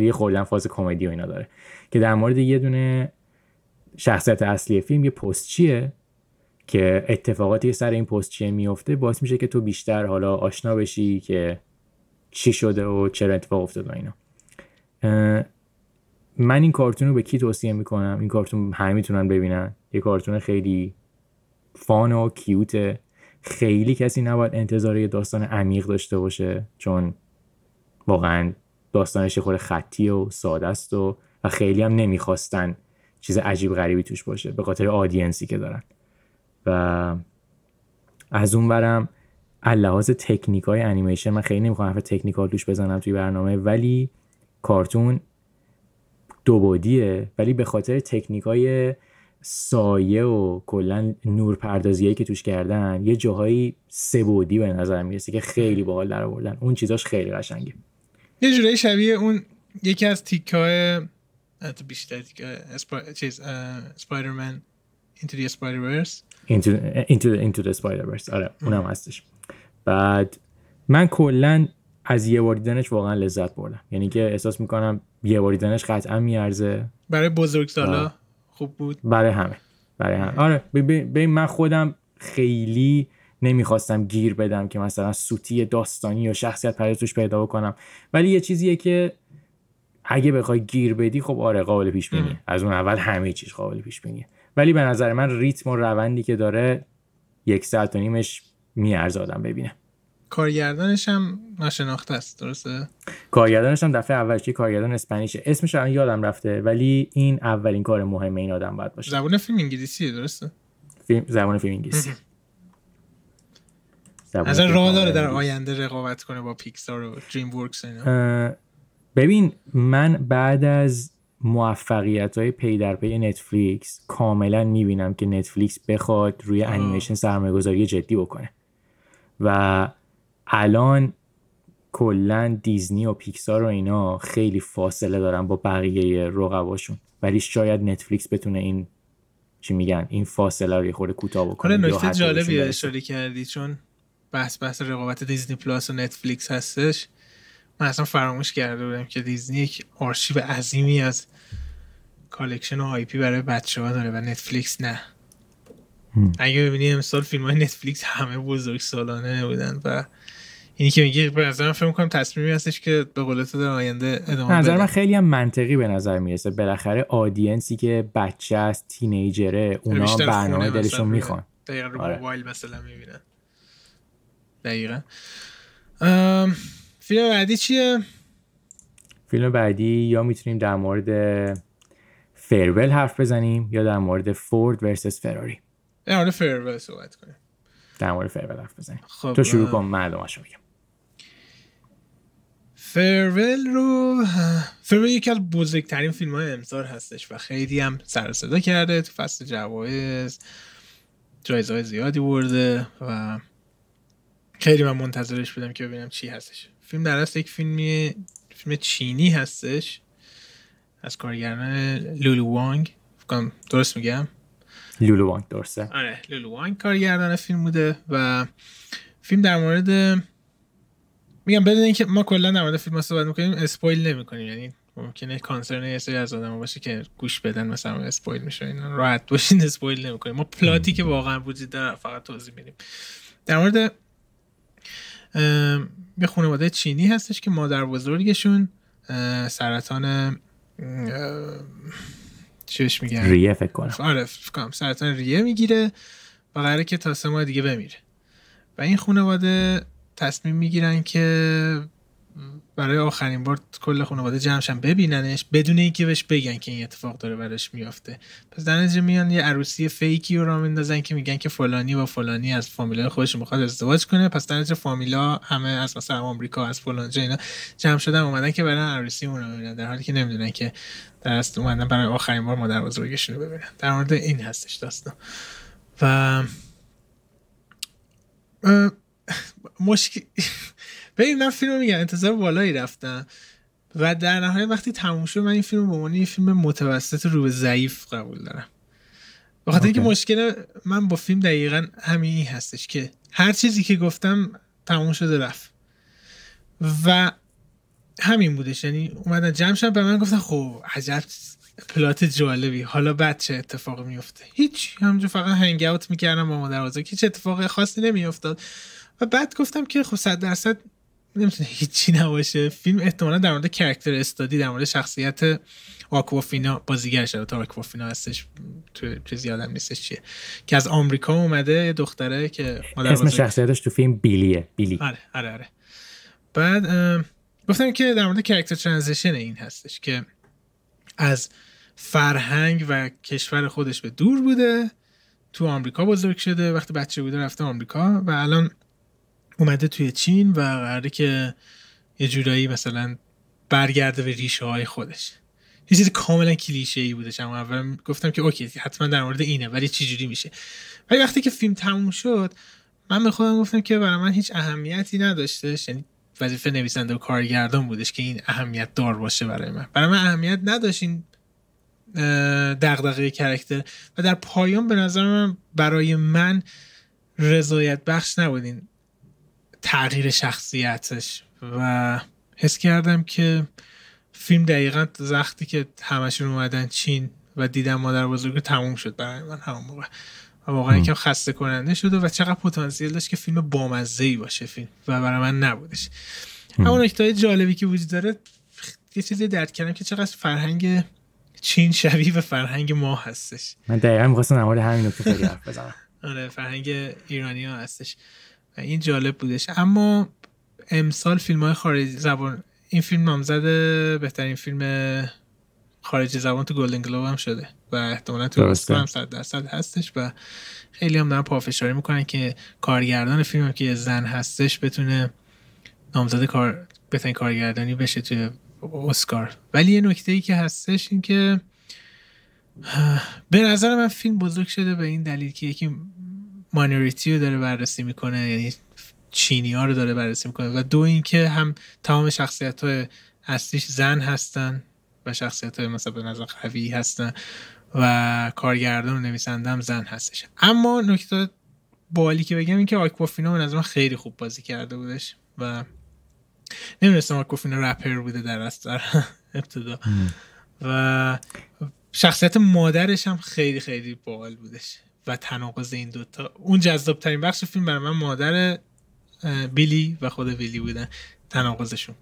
یه خوردن فاز کمدی و اینا داره. که در مورد یه دونه شخصیت اصلی فیلم یه پست چیه؟ که اتفاقاتی سر این پست چیه میفته باعث میشه که تو بیشتر حالا آشنا بشی که چی شده و چرا اتفاق افتاده و اینا. من این کارتون رو به کی توصیه می‌کنم؟ این کارتون همه می‌تونن ببینن. یه کارتون خیلی فان و کیوته. خیلی کسی نباید انتظار یه داستان عمیق داشته باشه چون واقعا داستانش خود خطی و ساده است و, و خیلی هم نمی‌خواستن چیز عجیب غریبی توش باشه به خاطر آدینسی که دارن. و از اون برم لحاظ تکنیک های انیمیشن من خیلی نمی‌خوام حرف تکنیکال توش بزنم توی برنامه ولی کارتون دو بودیه ولی به خاطر تکنیک های سایه و کلا نور پردازیایی که توش کردن یه جاهایی سه بودی به نظر می‌رسه که خیلی باحال در آوردن اون چیزاش خیلی قشنگه. یه جورایی شبیه اون یکی از تیکای تو بیشتر اسپا... چیز اسپایدرمن verse into, into, the, into the spider verse آره اونم هستش. بعد من کلا از یه بار دیدنش واقعا لذت بردم. یعنی که احساس می‌کنم یه بار دیدنش قطعا میارزه. برای بزرگ سالا خوب بود؟ برای همه. برای همه. آره ببین من خودم خیلی نمی‌خواستم گیر بدم که مثلا سوتی داستانی یا شخصیت پردازش پیدا بکنم. ولی یه چیزیه که اگه بخوای گیر بدی خب آره قابل پیش بینی از اون اول همه چیز قابل پیش بینیه. ولی به نظر من ریتم و روندی که داره یک ساعت و نیمش میارزه آدم ببینه. کارگردانش هم ناشناخته است درسته؟ کارگردانش هم دفعه اولش که کارگردان اسپانیشه اسمش الان یادم رفته ولی این اولین کار مهم این آدم باید باشه. زبان فیلم انگلیسیه درسته؟ فیلم زبان فیلم انگلیسی. از راه داره در آینده رقابت کنه با پیکسار و DreamWorks اینا. ببین من بعد از موفقیت های پی در پی نتفلیکس کاملا می‌بینم که نتفلیکس بخواد روی انیمیشن سرمایه گذاری جدی بکنه. و الان کلا دیزنی و پیکسار و اینا خیلی فاصله دارن با بقیه رقباشون. ولی شاید نتفلیکس بتونه این چی میگن این فاصله رو خورده کوتاه بکنه نکته جالبی اشاره کردی چون بحث بحث رقابت Disney Plus و نتفلیکس هستش. من اصلا فراموش کرده بودم که دیزنی یک آرشیو عظیمی از collection و IP برای بچه ها داره و نتفلیکس نه. اگه ببینی امسال فیلم های نتفلیکس همه بزرگ سالانه بودن و اینی که میگه به نظر من فکر کنم تصمیمی هستش که به قول تو در آینده ادامه نظر من خیلی هم منطقی به نظر می‌رسه. بالاخره آدینسی که بچه است تینیجره اونا برنامه دلشون می‌خوان. دقیقا رو آره. موبایل مثلا می‌بینن دقیقا. فیلم بعدی چیه؟ فیلم بعدی یا می‌تونیم در مورد فرول حرف بزنیم یا در مورد فورد ورسس فراری؟ در مورد فرول صحبت کنیم. در مورد فرول حرف بزنیم. خب تو شروع کن معلوماشو بگم فرول رو فرول یکی از بزرگترین فیلم های امسال هستش و خیلی هم سر صدا کرده تو فصل جوایز. جایزه های زیادی برده و خیلی من منتظرش بودم که ببینم چی هستش. فیلم در اصل یک فیلمی فیلم چینی هستش. از کارگران لولو وانگ. درست میگم؟ لولو وانگ درسته. آره لولو وانگ کارگردان فیلم بوده و فیلم در مورد میگم بدون اینکه ما کلا در مورد فیلم صحبت می‌کنیم اسپویل نمی‌کنیم. یعنی ممکنه کانسرن یه سری از آدم باشه که گوش بدن مثلا اسپویل میشه اینا راحت باشین اسپویل نمی‌کنیم. ما پلاتی که واقعا وجود داره فقط توضیح میدیم. در مورد یه خانواده چینی هستش که مادر بزرگشون سرطان چیش میگن؟ ریه فکر کنم. آره فکر کنم. سرطان ریه می‌گیره و قراره که تا سه ماه دیگه بمیره. و این خانواده تصمیم می‌گیرن که برای آخرین بار کل خانواده جمعشن ببیننش بدون اینکه بهش بگن که این اتفاق داره براش میافته. پس در نتیجه میان یه عروسی فیکی رو را میندازن که میگن که فلانی با فلانی از فامیلای خودش می‌خواد ازدواج کنه. پس در نتیجه فامیلا همه از مثلا آمریکا از فلان اینا جمع شدن اومدن که برن عروسی اون رو ببینن در حالی که نمی‌دونن که در اومدن برای آخرین بار مادر بزرگشون رو ببینن. در مورد این هستش داستان. و مشکل ببین من فیلم میگم انتظار بالایی رفتم. و در نهایت وقتی تموم شد من این فیلم به عنوان یه فیلم متوسط رو به ضعیف قبول دارم. بخاطر اینکه مشکل من با فیلم دقیقا همین هستش که هر چیزی که گفتم تموم شده رفت. و همین بودش. یعنی اومدن جمع به من گفتن خب عجب پلات جالبی. حالا بعد چه اتفاقی میفته؟ هیچ. همونجا فقط هنگ اوت می‌کردم با مادر که هیچ اتفاق خاصی نمیافتاد. و بعد گفتم که خب صد درصد نمی‌تونه هیچی نباشه. فیلم احتمالا در مورد کرکتر استادی در مورد شخصیت آکوافینا بازیگرش تا آکوافینا هستش تو چیزی یادم نیستش چیه. که از آمریکا اومده دختره که اسم شخصیتش تو فیلم بیلیه بیلی. آره آره آره. بعد گفتم که در مورد character transition این هستش که از فرهنگ و کشور خودش به دور بوده تو آمریکا بزرگ شده وقتی بچه بوده رفته آمریکا و الان اومده توی چین و قراره که یه جورایی مثلا برگرده به ریشه های خودش. یه چیز کاملا کلیشه ای بودش اما اول گفتم که OK حتما در مورد اینه ولی چی جوری میشه؟ ولی وقتی که فیلم تموم شد من به خودم گفتم که برای من هیچ اهمیتی نداشتش یعنی وظیفه نویسنده و کارگردان بودش که این اهمیت دار باشه برای من. برای من اهمیت نداشت این دغدغه کرکتر. و در پایان به نظر من برای من رضایت بخش نبودین تغییر شخصیتش و حس کردم که فیلم دقیقا وقتی که همشون اومدن چین و دیدم مادر بزرگ تموم شد برای من همون موقع. و واقعا یکم خسته کننده شده و چقدر پتانسیل داشت که فیلم بامزه ای باشه فیلم و برای من نبودش. اما نکته جالبی که وجود داره یه چیزی درد کردم که چقدر فرهنگ چین شبیه به فرهنگ ما هستش. من دقیقا می‌خواستم در همین نکته حرف بزنم. آره فرهنگ ایرانی ها هستش. این جالب بودش. اما امسال فیلم های خارجی زبان این فیلم نامزد بهترین فیلم خارجی زبان تو گلدن گلوب هم شده و احتمالا تو هم صد درصد هستش و خیلی هم دارن پافشاری می‌کنن که کارگردان فیلم هم که زن هستش بتونه نامزد کار بهترین کارگردانی بشه توی اسکار. ولی یه نکته ای که هستش این که به نظر من فیلم بزرگ شده به این دلیل که یکی مانوریتی رو داره بررسی می‌کنه یعنی چینی ها رو داره بررسی می‌کنه و دو اینکه هم تمام شخصیت های اصلیش زن هستن و شخصیت های مثلا به نظر قوی هستن و کارگردان و نویسنده هم زن هستش. اما نکته بالی که بگم این که آکوافینا به نظر خیلی خوب بازی کرده بودش و نمی‌دونستم آکوافینا رپر بوده در اصل ابتدا. و شخصیت مادرش هم خیلی خیلی باحال بودش. و تناقض این دوتا اون جذاب ترین بخش فیلم برای من مادر بیلی و خود بیلی بودن. تناقضشون.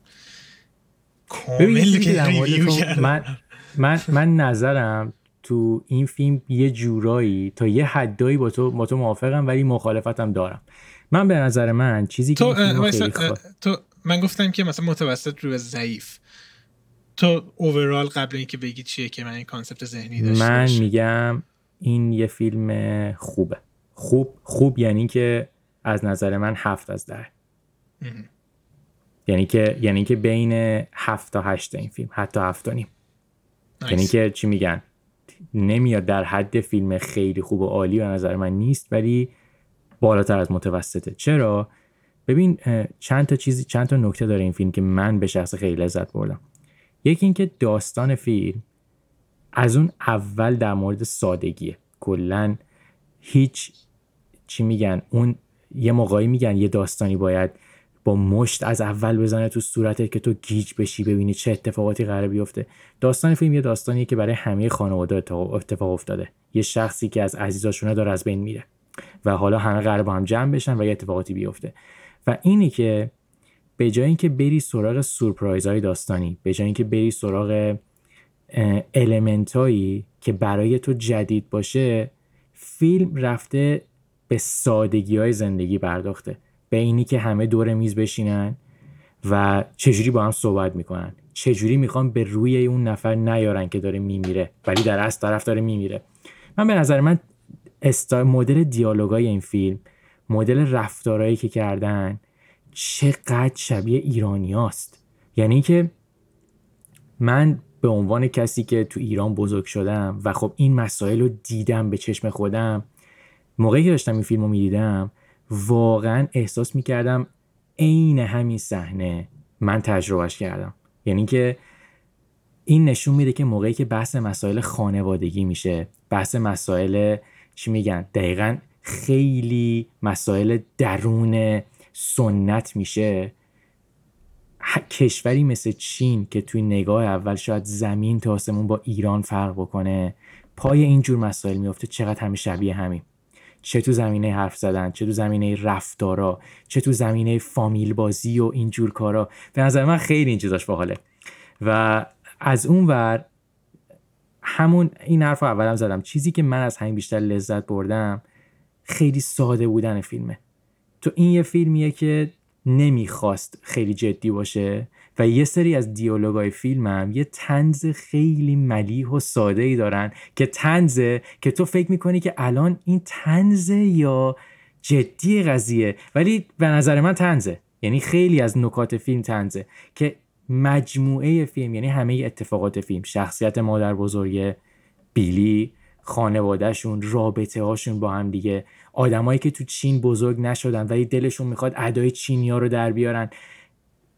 کامل من من من نظرم تو این فیلم یه جورایی تا یه حدایی با تو با تو موافقم ولی مخالفتم دارم. من به نظر من چیزی که تو, تو من گفتم که مثلا متوسط رو ضعیف. تو اوورال قبل اینکه بگی چیه که من این کانسپت ذهنی داشته من میگم این یه فیلم خوبه. خوب خوب یعنی که از نظر من هفت از ده. یعنی که یعنی که بین هفت تا هشت این فیلم حتی هفت نیم. یعنی که چی میگن؟ نمیاد در حد فیلم خیلی خوب و عالی به نظر من نیست ولی بالاتر از متوسطه. چرا؟ ببین چند تا چیزی چند تا نکته داره این فیلم که من به شخص خیلی لذت بردم. یکی اینکه داستان فیلم از اون اول در مورد سادگیه. کلا هیچ چی میگن اون یه موقعی میگن یه داستانی باید با مشت از اول بزنه تو صورتت که تو گیج بشی ببینی چه اتفاقاتی قرار بیفته. داستان فیلم یه داستانیه که برای همه خانواده اتفاق افتاده. یه شخصی که از عزیزاشونه داره از بین میره و حالا همه قرار با هم جمع بشن و یه اتفاقاتی بیفته. و اینی که به جای اینکه بری سراغ سورپرایز های داستانی به جای اینکه بری سراغ المنتایی که برای تو جدید باشه فیلم رفته به سادگی های زندگی پرداخته. به اینی که همه دور میز بشینن و چجوری با هم صحبت می‌کنن. چجوری می‌خوان به روی اون نفر نیارن که داره میمیره ولی در اصل طرف داره میمیره. من به نظر من مدل دیالوگای این فیلم مدل رفتارهایی که کردن چقدر شبیه ایرانیاست یعنی که من به عنوان کسی که تو ایران بزرگ شدم و خب این مسائل رو دیدم به چشم خودم موقعی که داشتم این فیلم رو می‌دیدم واقعا احساس می‌کردم عین همین صحنه من تجربهش کردم. یعنی که این نشون میده که موقعی که بحث مسائل خانوادگی میشه بحث مسائل چی میگن دقیقا خیلی مسائل درون سنت میشه. کشوری مثل چین که توی نگاه اول شاید زمین تا آسمون با ایران فرق بکنه پای اینجور مسائل میفته چقدر همه شبیه همین چه تو زمینه حرف زدن چه تو زمینه رفتارا چه تو زمینه فامیل بازی و اینجور کارا. به نظر من خیلی این چیزاش باحاله. و از اون ور همون این حرف رو اولم زدم. چیزی که من از همین بیشتر لذت بردم خیلی ساده بودن فیلمه. تو این یه فیلمیه که نمی‌خواست خیلی جدی باشه و یه سری از دیالوگای فیلمم یه تنز خیلی ملیح و ساده ای دارن که تنزه که تو فکر می‌کنی که الان این تنزه یا جدی قضیه ولی به نظر من تنزه یعنی خیلی از نکات فیلم تنزه که مجموعه فیلم یعنی همه اتفاقات فیلم شخصیت مادر بزرگ بیلی خانوادهشون رابطه هاشون با هم دیگه. آدمایی که تو چین بزرگ نشدن ولی دلشون می‌خواد ادای چینیا رو در بیارن.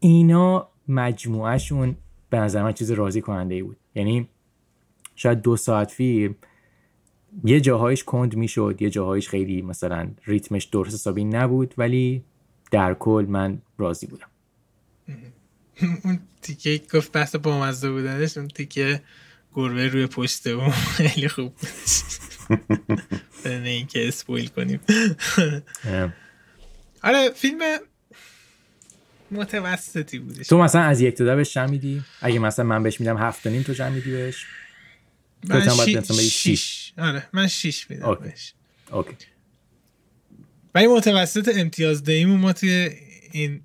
اینا مجموعهشون به نظر من چیز راضی کننده ای بود. یعنی شاید دو ساعت فیلم یه جاهایش کند می‌شد یه جاهایش خیلی مثلا ریتمش درست حسابی نبود ولی در کل من راضی بودم. اون تیکه گفت بحث بامزه بودنش اون تیکه گربه روی پشت اون. خیلی خوب بود. نه اینکه spoil کنیم. آره فیلم متوسطی بودش. تو مثلا از یک تا ده بهش میدی؟ اگه مثلا من بهش میدم هفت و نیم تو چند میدی بهش؟ من شی... شیش. آره من شیش میدم okay. بهش. اوکی. ولی متوسط امتیاز دهیمون ما توی این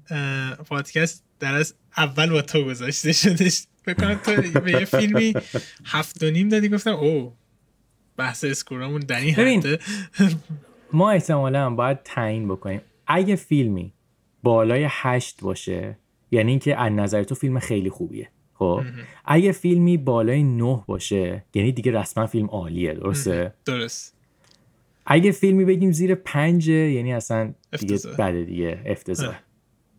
پادکست در از اول با تو گذاشته شدش بکنم تو به یه فیلمی هفت و نیم دادی گفتم او بحث اسکورامون دنی ببین ما احتمالا باید تعیین بکنیم. اگه فیلمی بالای هشت باشه یعنی اینکه از نظر تو فیلم خیلی خوبیه خب؟ اگه فیلمی بالای نه باشه یعنی دیگه رسما فیلم عالیه درسته؟ درست. اگه فیلمی بگیم زیر پنج یعنی اصلا دیگه بده دیگه افتضاح.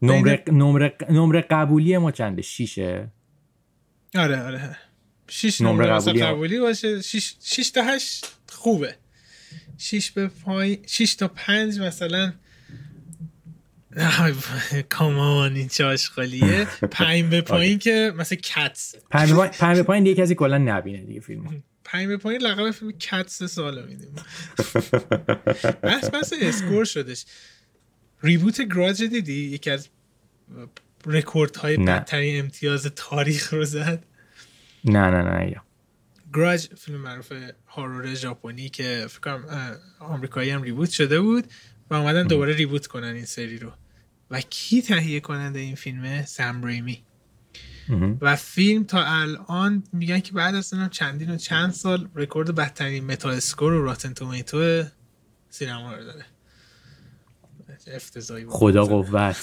نمره, نمره, نمره قبولی ما چنده؟ شیشه؟ آره آره. شیش نمره قبولی, قبولی باشه. شیش, شیش تا هشت خوبه. شیش به پای شیش تا پنج مثلا کامان این چه آشغالیه. پنج به پایین که مثل کتس. پنج به پایین دیگه کسی کلا نبینه دیگه فیلم پنج به پایین لقب فیلم Cats سال میدیم. بس بس score شدش. reboot Grudge دیدی؟ یکی از رکورد های بدترین امتیاز تاریخ رو زد. نه نه نه یا Grudge فیلم معروف horror ژاپنی که فکر کنم آمریکایی هم reboot شده بود و اومدن دوباره reboot کنن این سری رو. و کی تهیه کننده این فیلمه؟ سم ریمی. و فیلم تا الان میگن که بعد از چندین و چند سال رکورد بدترین Metascore و Rotten Tomato سینما رو داره. افتضاحی خدا قوت.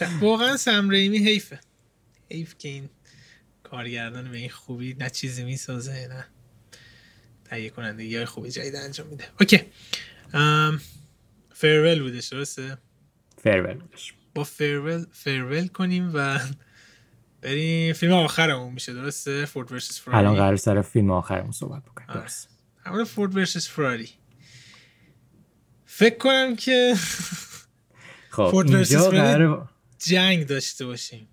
واقعا سم ریمی حیفه. حیف که این کارگردان به این خوبی نه چیزی می‌سازه نه تهیه کننده یا خوبی جدید انجام میده. okay. فرول بودش درسته؟ فرول بودش. با فرول فرول کنیم و بریم فیلم آخرمون میشه درسته؟ فورد ورسس فراری الان قرار سر فیلم آخرمون صحبت بکنیم. درست. همون فورد ورسس فراری فکر کنم که خب فورد اینجا قرار جنگ داشته باشیم.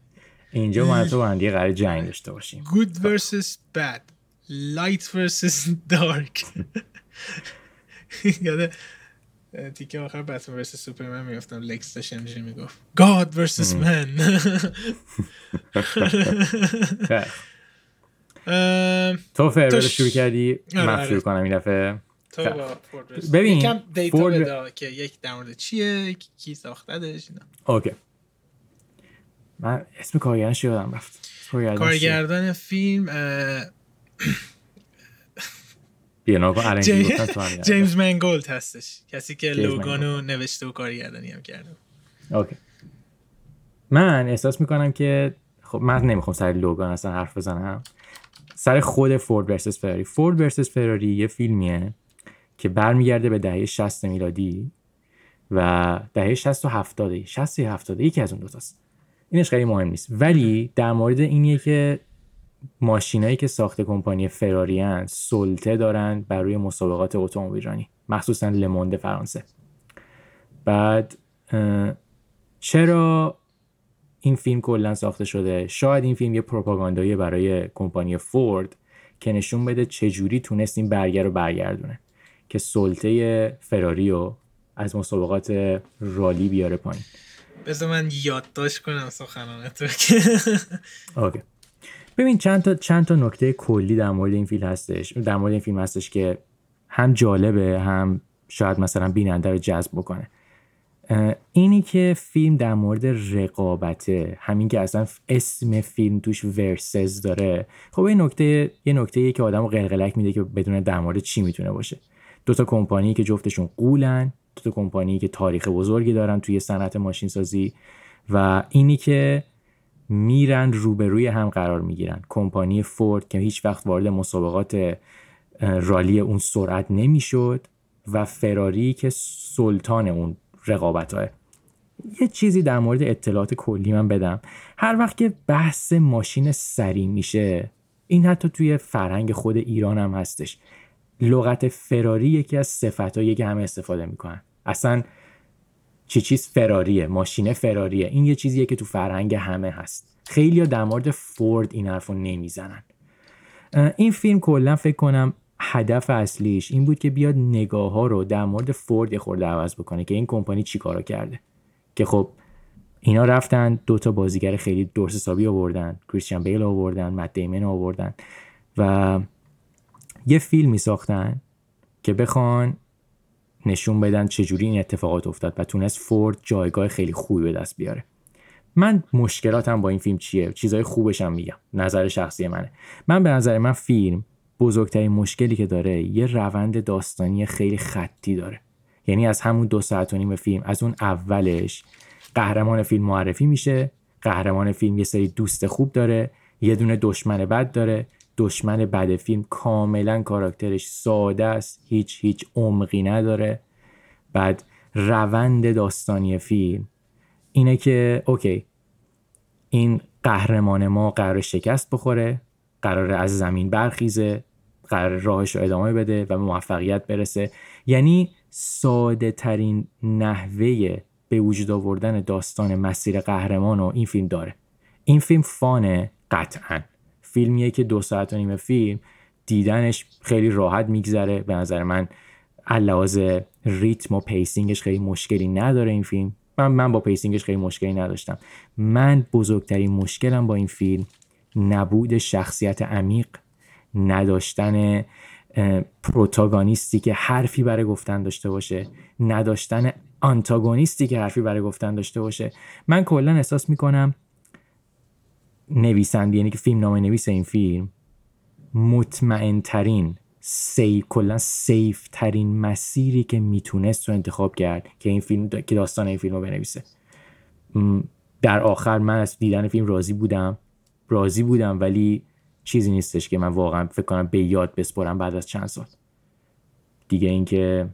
اینجا ما تو با قرار جنگ داشته باشیم. Good versus bad. Light versus dark. یاده تیکه آخر بتمن versus سوپرمن میفتم لکس داشت اینجوری می‌گفت. God versus man. تو فرول شروع کردی؟ من آره، شروع کنم این دفعه. ببین یکم data بده که یک در مورد چیه کی ساختدش okay. من اسم کارگردانش یادم رفت. کارگردان فیلم جیمز منگولد هستش. کسی که لوگانو نوشته و کارگردانی هم کرده. okay. من احساس می‌کنم که خب من نمی‌خوام سر لوگان اصلا حرف بزنم. سر خود فورد versus فراری. فورد versus فراری یه فیلمیه که برمیگرده به دهه 60 میلادی و دهه 60 و 70 60 یا 70 یکی از اون دوتاست اینش خیلی مهم نیست. ولی در مورد اینیه که ماشینایی که ساخت کمپانی فراری سلطه دارن بر روی مسابقات اتومبیل مخصوصا لموند فرانسه. بعد چرا این فیلم کلا ساخته شده؟ شاید این فیلم یه پروپاگاندایی برای کمپانی فورد که نشون بده چجوری تونست این برگر رو برگردونه. که سلطه فراری رو از مسابقات رالی بیاره پایین. بذار من یادداشت کنم سخنانه اوکی. ببین چند تا چند تا نکته کلی در مورد این فیلم هستش. در مورد این فیلم هستش که هم جالبه هم شاید مثلا بیننده رو جذب بکنه. اینی که فیلم در مورد رقابته همین که اصلا اسم فیلم توش ورسز داره. خب این نکته یه نکته که آدم رو قلقلک میده که بدون در مورد چی می‌تونه باشه. دو تا کمپانی که جفتشون قولن دو کمپانی که تاریخ بزرگی دارن توی صنعت ماشین سازی و اینی که میرن روبروی هم قرار می‌گیرن. کمپانی فورد که هیچ وقت وارد مسابقات رالی اون سرعت نمی‌شد و فراری که سلطان اون رقابت های. یه چیزی در مورد اطلاعات کلی من بدم. هر وقت که بحث ماشین سری میشه این حتی توی فرهنگ خود ایران هم هستش. لغت فراری یکی از صفت که همه استفاده می‌کنن. اصلا چی چیز فراریه ماشین فراریه این یه چیزیه که تو فرهنگ همه هست. خیلی در مورد فورد این حرف نمی‌زنن. این فیلم کلا فکر کنم هدف اصلیش این بود که بیاد نگاه ها رو در مورد فورد یه خورده عوض بکنه که این کمپانی چی کارا کرده. که خب اینا رفتن دو تا بازیگر خیلی درس حسابی آوردن کریستیان بیل آوردن مت دیمن آوردن و یه فیلمی ساختن که بخوان نشون بدن چجوری این اتفاقات افتاد و تونست فورد جایگاه خیلی خوبی به دست بیاره. من مشکلاتم با این فیلم چیه؟ چیزای خوبش هم میگم. نظر شخصی منه. من به نظر من فیلم بزرگترین مشکلی که داره یه روند داستانی خیلی خطی داره. یعنی از همون دو ساعت و نیم فیلم از اون اولش قهرمان فیلم معرفی میشه قهرمان فیلم یه سری دوست خوب داره یه دونه دشمن بد داره. دشمن بد فیلم کاملا کاراکترش ساده است. هیچ هیچ عمقی نداره. بعد روند داستانی فیلم اینه که اوکی این قهرمان ما قرار شکست بخوره قرار از زمین برخیزه قرار راهش رو ادامه بده و موفقیت برسه. یعنی ساده ترین نحوه به وجود آوردن داستان مسیر قهرمان رو این فیلم داره. این فیلم fun ه قطعا. فیلمیه که دو ساعت و نیم فیلم دیدنش خیلی راحت میگذره. به نظر من لحاظ ریتم و pacing ش خیلی مشکلی نداره این فیلم. من من با pacing ش خیلی مشکلی نداشتم. من بزرگترین مشکلم با این فیلم نبود شخصیت عمیق نداشتن protagonist ی که حرفی برای گفتن داشته باشه نداشتن آنتاگونیستی که حرفی برای گفتن داشته باشه. من کلا احساس می‌کنم نویسنده یعنی که فیلم نامه نویس این فیلم مطمئن ترین سی کلا سیف ترین مسیری که می‌تونست رو انتخاب کرد که این فیلم که داستان این فیلم رو بنویسه در آخر من از دیدن فیلم راضی بودم. راضی بودم ولی چیزی نیستش که من واقعا فکر کنم به یاد بسپرم بعد از چند سال. دیگه اینکه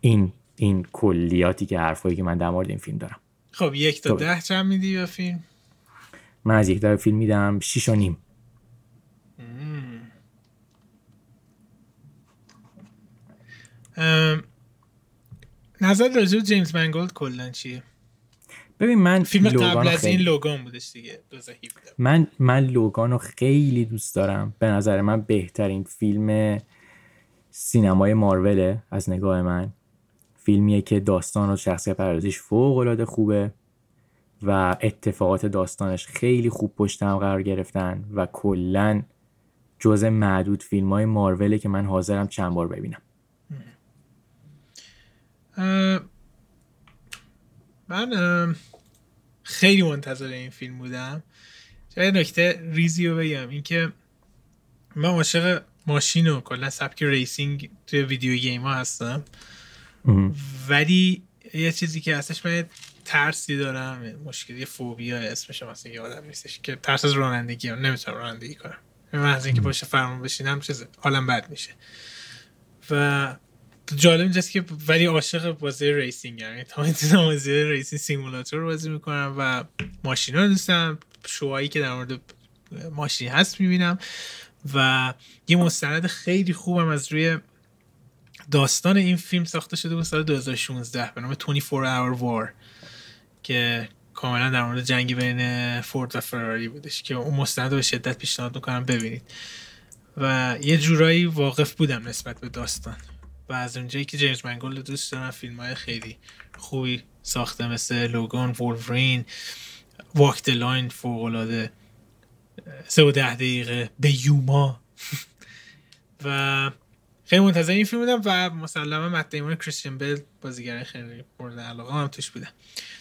این این کلیاتی که حرفایی که من در مورد این فیلم دارم. خب یک تا ده چند میدی به فیلم؟ من از یک تا فیلم میدم شیش و نیم. نظر راجع جیمز منگولد کلا چیه؟ ببین من فیلم قبل از این لوگان بودش دیگه من من لوگان رو خیلی دوست دارم. به نظر من بهترین فیلم سینمای ماروله از نگاه من. فیلمیه که داستان و شخصیت پردازیش فوق العاده خوبه. و اتفاقات داستانش خیلی خوب پشت هم قرار گرفتن و کلا جز معدود فیلم های ماروله که من حاضرم چند بار ببینم. من خیلی منتظر این فیلم بودم. یه نکته ریزی رو بگم اینکه من عاشق ماشین و کلا سبک racing توی video game ها هستم ولی یه چیزی که هستش من ترسی دارم مشکلی فوبیا اسمش مثلا یادم نیستش که ترس از رانندگی هم. نمی‌تونم رانندگی کنم. من از اینکه پشت فرمان بشینم چیز حالم بد میشه. و جالب اینجاست که ولی عاشق بازی racing یعنی تا می‌تونم بازی racing simulator رو بازی می‌کنم و ماشین رو دوستم شوهایی که در مورد ماشین هست می‌بینم. و یه مستند خیلی خوبم از روی داستان این فیلم ساخته شده بود سال 2016 به نام 24 Hour War که کاملا در مورد جنگ بین فورد و فراری بودش که اون مستند رو به شدت پیشنهاد می‌کنم ببینید. و یه جورایی واقف بودم نسبت به داستان. و از اونجایی که جیمز منگول دوست دارم فیلم های خیلی خوبی ساخته مثل لوگان وولفرین واک لاین فوق سه و ده دقیقه به یوما. و خیلی منتظر این فیلم بودم و مسلما مت دیمون کریستیان بیل بازیگر خیلی مورد علاقه هم توش بودم.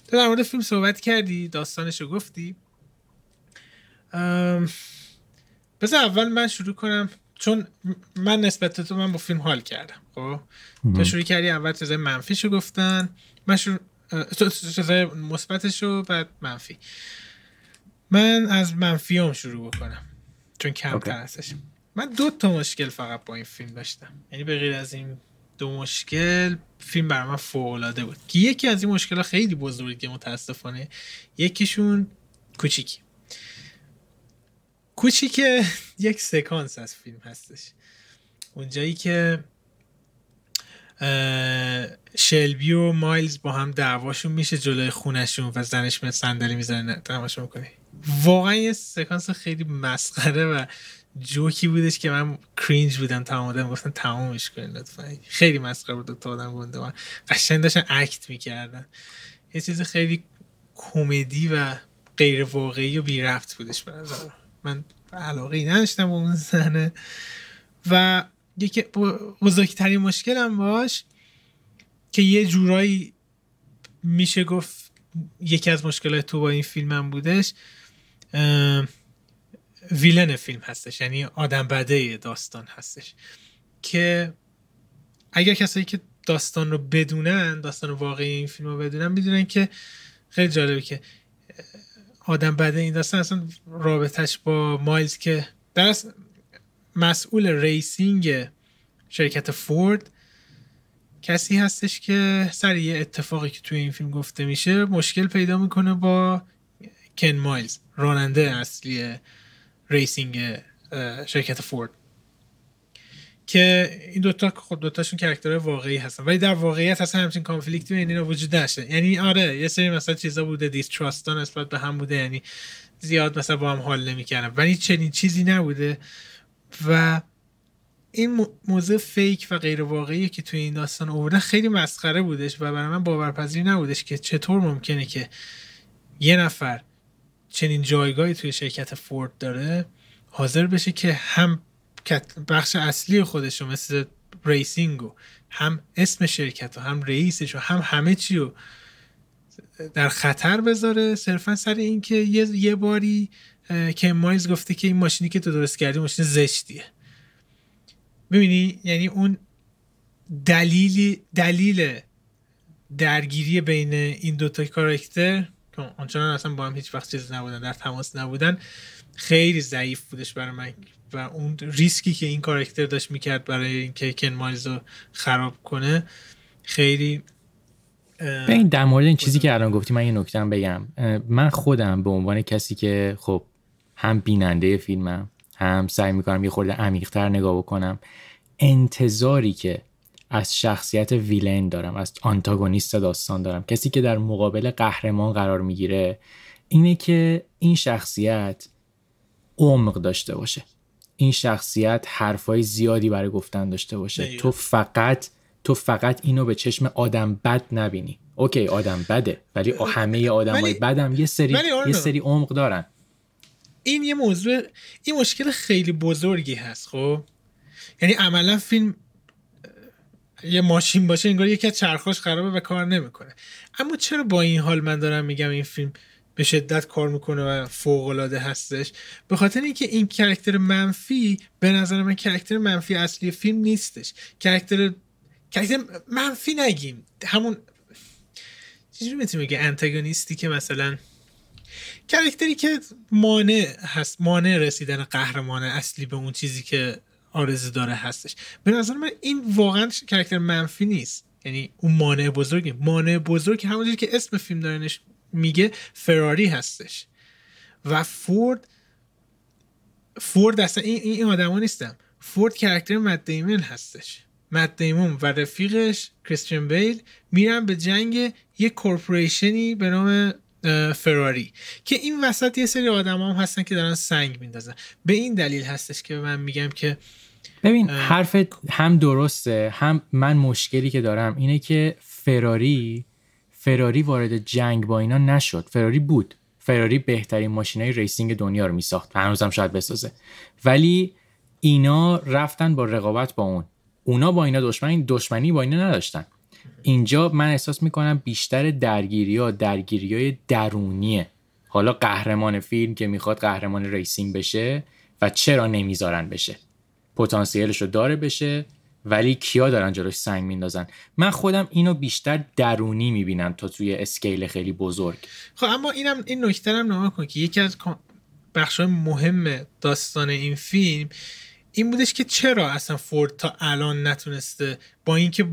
تو در مورد فیلم صحبت کردی داستانش رو گفتی بذار اول من شروع کنم. چون من نسبت تو من با فیلم حال کردم خب؟ تو شروع کردی اول چیزای منفیشو گفتن. من شروع چیزای مثبتش رو بعد منفی. من از منفی هم شروع بکنم چون کمتر هستش. من دو تا مشکل فقط با این فیلم داشتم. یعنی به غیر از این دو مشکل فیلم برای من فوق العاده بود. که یکی از این مشکل خیلی بزرگه متاسفانه. یکیشون کوچیکی. کوچیک یک سکانس از فیلم هستش. اونجایی که شلبی و مایلز با هم دعواشون میشه جلوی خونشون و زنش میاد صندلی می‌زنه. تماشا می‌کنه واقعا یه سکانس خیلی مسخره و جوکی بودش که من کرینج بودم تمام آدم گفتن تمامش کنین لطفا. خیلی مسخره بود تا آدم گنده من قشنگ داشتن اکت می‌کردن. یه چیز خیلی کمدی و غیر واقعی و بی رفت بودش به من. علاقه نداشتم با اون زنه. و یکی بزرگترین مشکلم باش که یه جورایی میشه گفت یکی از مشکلات تو با این فیلمم بودش ویلن فیلم هستش یعنی آدم بده داستان هستش. که اگر کسایی که داستان رو بدونن داستان واقعی این فیلم رو بدونن می‌دونن که خیلی جالبه که آدم بده این داستان اصلا رابطش با مایلز که در مسئول racing شرکت فورد کسی هستش که سر یه اتفاقی که توی این فیلم گفته میشه مشکل پیدا می‌کنه با کن مایلز راننده اصلی racing شرکت فورد که این دوتا خود دوتاشون character واقعی هستن. ولی در واقعیت اصلا همچین conflict ی بین اینا وجود داشته یعنی آره یه سری مثلا چیزا بوده distrust ان نسبت به هم بوده یعنی زیاد مثلا با هم حال نمی‌کردن. ولی چنین چیزی نبوده. و این موضوع fake و غیر واقعی که توی این داستان آوردن خیلی مسخره بودش و برای من باورپذیر نبودش که چطور ممکنه که یه نفر چنین جایگاهی توی شرکت فورد داره حاضر بشه که هم بخش اصلی خودش رو مثل racing و هم اسم شرکت و هم رئیسش و هم همه چی رو در خطر بذاره. صرفا سر اینکه یه یه باری که مایز گفته که این ماشینی که تو درست کردی ماشین زشتیه. ببینی یعنی اون دلیلی دلیل درگیری بین این دوتا کاراکتر که آنچنان اصلا با هم هیچ وقت چیز نبودن در تماس نبودن. خیلی ضعیف بودش برای من. و اون ریسکی که این کاراکتر داشت می‌کرد برای اینکه کن مایلز رو خراب کنه خیلی این در مورد این چیزی که الان گفتی من یه نکته بگم. من خودم به عنوان کسی که خب هم بیننده فیلمم هم سعی می‌کنم یه خورده عمیقتر نگاه بکنم انتظاری که از شخصیت ویلن دارم از آنتاگونیست داستان دارم. کسی که در مقابل قهرمان قرار می‌گیره اینه که این شخصیت عمق داشته باشه. این شخصیت حرفای زیادی برای گفتن داشته باشه. تو فقط تو فقط اینو به چشم آدم بد نبینی. اوکی آدم بده ولی همه آدمای بدم یه سری یه سری عمق دارن. این یه موضوع این مشکل خیلی بزرگی هست خب؟ یعنی عملا فیلم یه ماشین باشه انگار یکی از چرخاش خرابه و کار نمی‌کنه. اما چرا با این حال من دارم میگم این فیلم به شدت کار می‌کنه و فوق العاده هستش؟ به خاطر اینکه این character منفی به نظر من character منفی اصلی فیلم نیستش. character character منفی نگیم. همون چجوری می‌تونیم بگه انتگونیستی که مثلا character ی که مانع هست مانع رسیدن قهرمان اصلی به اون چیزی که آرزو داره هستش. به نظر من این واقعا character منفی نیست. یعنی اون مانع بزرگی. مانع بزرگ همونجوری که اسم فیلم دارنش میگه فراری هستش. و فورد فورد اصلا این, این آدما نیستم فورد کرکتر مد هستش. مد و رفیقش کریستیان بیل میرن به جنگ یک کورپوریشنی به نام فراری. که این وسط یه سری آدم هم هستن که دارن سنگ میندازن. به این دلیل هستش که من میگم که ببین حرف هم درسته هم من مشکلی که دارم اینه که فراری فراری وارد جنگ با اینا نشد. فراری بود. فراری بهترین ماشینای racing دنیا رو میساخت. هنوزم شاید بسازه. ولی اینا رفتن با رقابت با اون. اونا با اینا دشمنی دشمنی با اینا نداشتن. اینجا من احساس می‌کنم بیشتر درگیری ها درگیری های درونیه. حالا قهرمان فیلم که می‌خواد قهرمان racing بشه و چرا نمی‌ذارن بشه. پتانسیلش رو داره بشه ولی کیا دارن جلوش سنگ میندازن من خودم اینو بیشتر درونی می‌بینم تا توی اسکیل خیلی بزرگ. خب اما اینم این نکته هم نما کن که یکی از بخش مهم داستان این فیلم این بودش که چرا اصلا فورد تا الان نتونسته با اینکه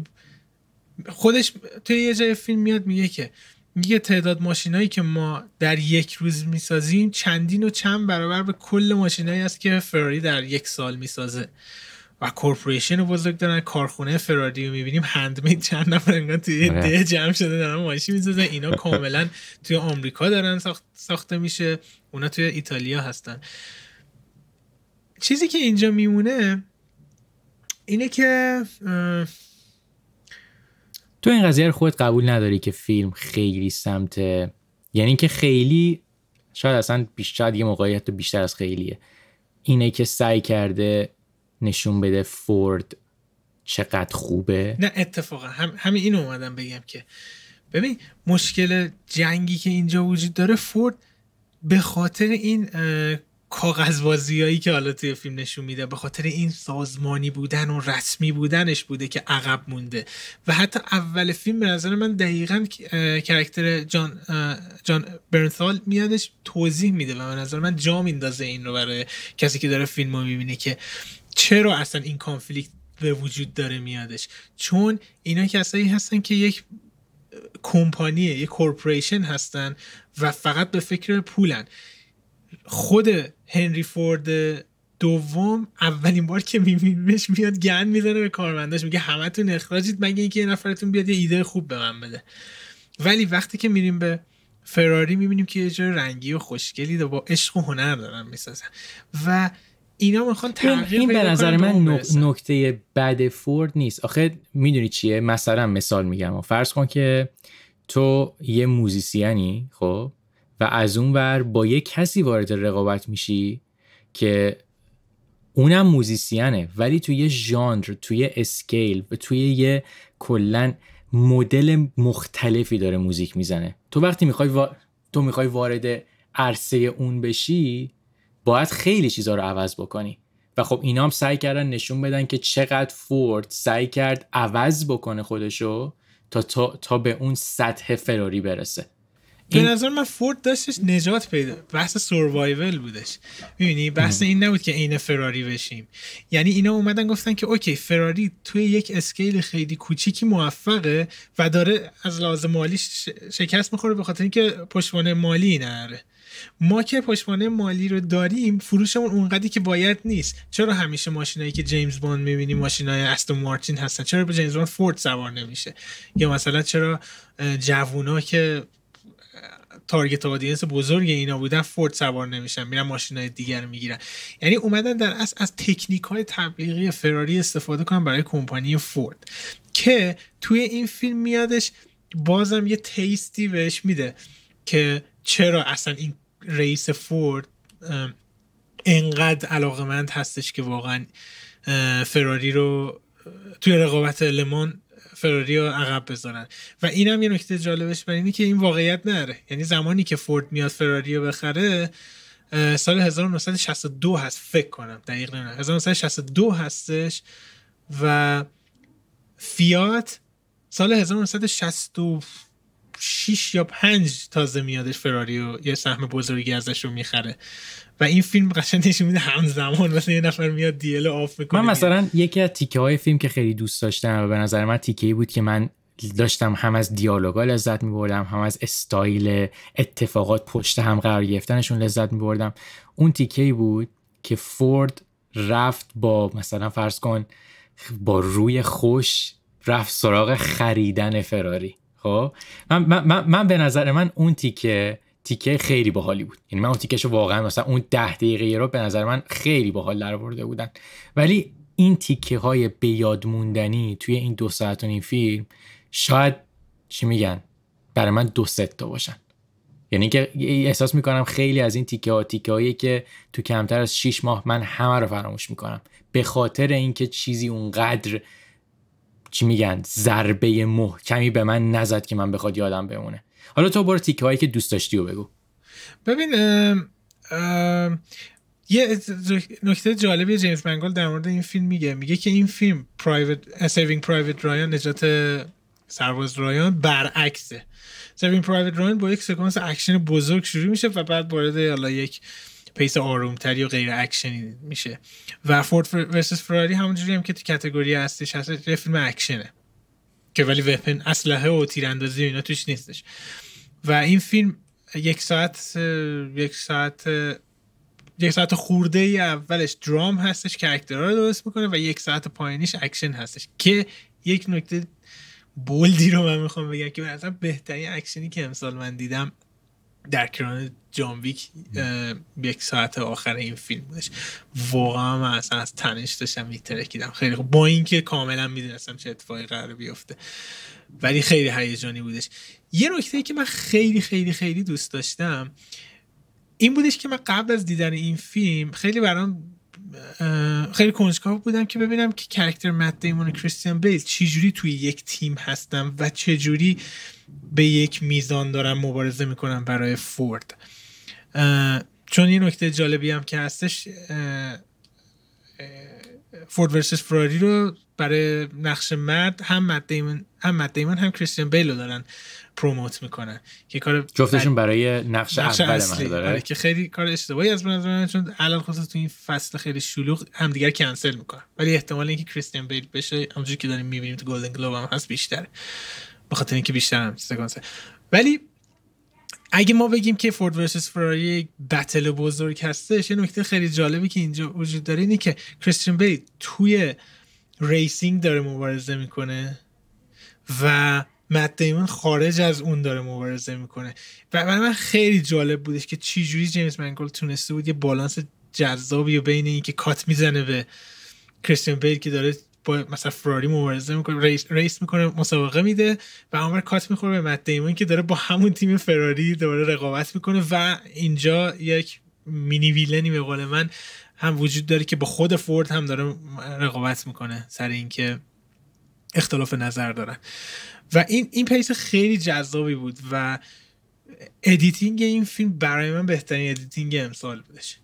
خودش توی یه جای فیلم میاد میگه که میگه تعداد ماشینایی که ما در یک روز می‌سازیم چندین و چند برابر به کل ماشینایی است که فراری در یک سال می‌سازه. و کورپوریشن بزرگ دارن کارخونه فراری رو می‌بینیم هندمید چند نفر انگار توی آره. ده جمع شده دارن ماشین می‌سازن. اینا کاملا توی آمریکا دارن ساخته میشه. اونا توی ایتالیا هستن. چیزی که اینجا میمونه اینه که تو این قضیه رو خودت قبول نداری که فیلم خیلی سمت یعنی اینکه خیلی شاید اصلا بیشتر یه موقعیت بیشتر از خیلیه. اینه که سعی کرده نشون بده فورد چقدر خوبه. نه اتفاقا. هم همین اینو اومدم بگم که ببین مشکل جنگی که اینجا وجود داره فورد به خاطر این کاغذبازیایی که حالا توی فیلم نشون میده به خاطر این سازمانی بودن و رسمی بودنش بوده که عقب مونده. و حتی اول فیلم به نظر من دقیقا کرکتر جان جان برنثال میادش توضیح میده و به نظر من جا میندازه این رو برای کسی که داره فیلم رو می‌بینه که چرا اصلا این conflict به وجود داره میادش. چون اینا کسایی هستن که یک کمپانیه یک corporation هستن و فقط به فکر پولن. خود هنری فورد دوم اولین بار که میبینیمش میاد گند می‌زنه به کارمنداش میگه همتون اخراجید مگه اینکه یه نفرتون بیاد یه ایده خوب به من بده. ولی وقتی که میریم به فراری می‌بینیم که یه جای رنگی و خوشگلی و با عشق و هنر دارن می‌سازن. و اینا می‌خوان تغییر این به نظر من نکته بد فورد نیست. آخه می‌دونی چیه؟ مثلا مثال میگم. فرض کن که تو یه موزیسیانی خب؟ و از اون ور با یه کسی وارد رقابت میشی که اونم موزیسیانه ولی توی یه ژانر توی اسکیل و توی یه کلا مدل مختلفی داره موزیک می‌زنه. تو وقتی می‌خوای تو می‌خوای وارد عرصه اون بشی باید خیلی چیزا رو عوض بکنی. و خب اینا هم سعی کردن نشون بدن که چقدر فورد سعی کرد عوض بکنه خودشو تا, تا, تا به اون سطح فراری برسه. به نظر من فورد داشتش نجات پیدا بحث سوروایول بودش. می‌بینی بحث این نبود که عین فراری بشیم. یعنی اینا اومدن گفتن که okay فراری توی یک scale خیلی کوچیکی موفقه و داره از لحاظ مالی شکست می‌خوره به خاطر اینکه پشتوانه مالی نداره ما که پشتوانه مالی رو داریم فروشمون اونقدری که باید نیست. چرا همیشه ماشینایی که جیمز باند می‌بینیم ماشینای استون مارتین هستن؟ چرا به جیمز باند فورد سوار نمیشه؟ یا مثلا چرا جوونا که target audience بزرگ اینا بودن فورد سوار نمیشن میرن ماشین های دیگر می‌گیرن. یعنی اومدن در اصل از تکنیک های تبلیغی فراری استفاده کنن برای کمپانی فورد که توی این فیلم میادش بازم یه تیستی بهش میده که چرا اصلا این رئیس فورد انقدر علاقمند هستش که واقعا فراری رو توی رقابت لمان فراری رو عقب بذارن. و اینم یه نکته جالبش بر اینه که این واقعیت نره. یعنی زمانی که فورد میاد فراری رو بخره سال 1962 هست فکر کنم. دقیق نمی‌دونم. 1962 هستش و فیات سال 1966 یا 5 تازه میادش فراری و یه سهم بزرگی ازش رو می‌خره. و این فیلم قشنگ نشون میده همزمان مثلا یه نفر میاد deal offer می‌کنه. من مثلا یکی از تیکه های فیلم که خیلی دوست داشتم و به نظر من تیکه بود که من داشتم هم از دیالوگا لذت میبردم هم از استایل اتفاقات پشت هم قرار گرفتنشون لذت میبردم. اون تیکه بود که فورد رفت با مثلا فرض کن با روی خوش رفت سراغ خریدن فراری. خب؟ من, من, من, به نظر من اون تیکه تیکه خیلی باحالی بود. یعنی من اون تیکهشو واقعا مثلا اون ده دقیقه رو به نظر من خیلی باحال در آورده بودن. ولی این تیکه های به یاد موندنی توی این دو ساعت و نیم فیلم شاید چی میگن؟ برای من دو ست تا باشن. یعنی که احساس می‌کنم خیلی از این تیکه ها تیکه هایی که تو کمتر از 6 ماه من همه رو فراموش می‌کنم. به خاطر اینکه چیزی اونقدر چی میگن؟ ضربه محکمی به من نزد که من بخواد یادم بمونه. حالا تو برو تیکه هایی که دوست داشتی و بگو. ببین یه نکته جالبی جیمز منگولد در مورد این فیلم میگه. میگه که این فیلم private Saving Private Ryan نجات سرباز رایان برعکسه. Saving Private Ryan با یک سکانس اکشن بزرگ شروع میشه و بعد وارد حالا یک pace آرومتری و غیر اکشنی میشه. و فورد versus فراری همونجوری هم که تو category هستش هست فیلم اکشنه. که ولی weapon اسلحه و تیراندازی و اینا توش نیستش. و این فیلم یک ساعت یک ساعت یک ساعت خورده ای اولش درام هستش character ها رو درست می‌کنه و یک ساعت پایینیش اکشن هستش که یک نکته بولدی رو من می‌خوام بگم که مثلا بهترین اکشنی که امسال من دیدم در کران جانویک یک ساعت آخر این فیلم بودش. واقعا من اصلا از تنش داشتم میترکیدم خیلی خوب. با اینکه کاملا می‌دونستم چه اتفاقی قرار بیفته. ولی خیلی هیجانی بودش. یه نکته که من خیلی خیلی خیلی دوست داشتم این بودش که من قبل از دیدن این فیلم خیلی برام خیلی کنجکاو بودم که ببینم که character مت دیمون و کریستیان بیل چجوری توی یک تیم هستن و چجوری به یک میزان دارن مبارزه می‌کنن برای فورد. چون یه نکته جالبی هم که هستش فورد versus فراری رو برای نقش مرد هم مت دیمون هم مت دیمون هم کریستیان بیل رو دارن promote می‌کنن که کار جفتشون برای نقش, نقش اول داره. آره، که خیلی کار اشتباهی از من من چون الان خصوصا تو این فصل خیلی شلوغ همدیگر کنسل می‌کنن. ولی احتمال اینکه کریستیان بیل بشه همونجوری که داریم می‌بینیم تو گلدن گلوب هم هست بیشتر به خاطر اینکه بیشتر هم سکانس ولی اگه ما بگیم که فورد versus فراری یک battle بزرگ هستش یه نکته خیلی جالبی که اینجا وجود داره اینه که کریستیان بیل توی racing داره مبارزه می‌کنه و مت دیمون خارج از اون داره مبارزه می‌کنه. و برای من خیلی جالب بودش که چی جوری جیمز منگولد تونسته بود یه بالانس جذابی و بین اینکه کات می‌زنه به کریستیان بیل که داره با مثلا فراری مبارزه می‌کنه race, race می‌کنه مسابقه میده و اونور کات می‌خوره به مت دیمون که داره با همون تیم فراری دوباره رقابت می‌کنه و اینجا یک mini villain ی به قول من هم وجود داره که با خود فورد هم داره رقابت می‌کنه سر اینکه اختلاف نظر دارن و این این pace خیلی جذابی بود و editing این فیلم برای من بهترین editing امسال بودش.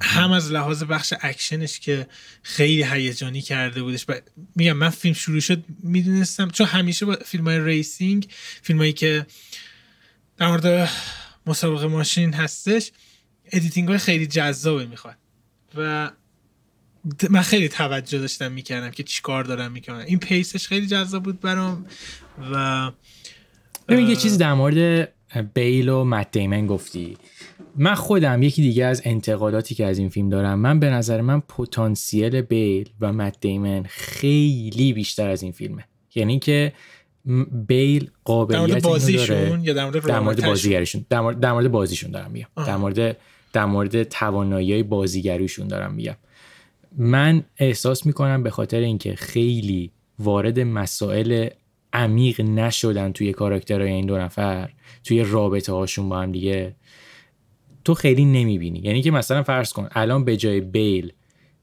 هم از لحاظ بخش اکشنش که خیلی هیجانی کرده بودش. و میگم من فیلم شروع شد می‌دونستم چون همیشه با فیلم های racing فیلم هایی که در مورد مسابقه ماشین هستش editing های خیلی جذابه می‌خواد. و من خیلی توجه داشتم می‌کردم که چیکار دارم می‌کنم. این pace ش خیلی جذاب بود برام و ببین یه چیزی در مورد بیل و مت دیمن گفتی. من خودم یکی دیگه از انتقاداتی که از این فیلم دارم من به نظر من پتانسیل بیل و مت دیمن خیلی بیشتر از این فیلمه. یعنی که بیل قابلیت در مورد بازیشون یا در مورد, در مورد بازیگریشون. در مورد, در مورد بازیشون دارم میگم. در مورد در مورد توانایی بازیگریشون دارم میگم. من احساس می‌کنم به خاطر اینکه خیلی وارد مسائل عمیق نشدن توی کاراکترهای این دو نفر توی رابطه هاشون با هم دیگه تو خیلی نمی‌بینی. یعنی که مثلا فرض کن الان به جای بیل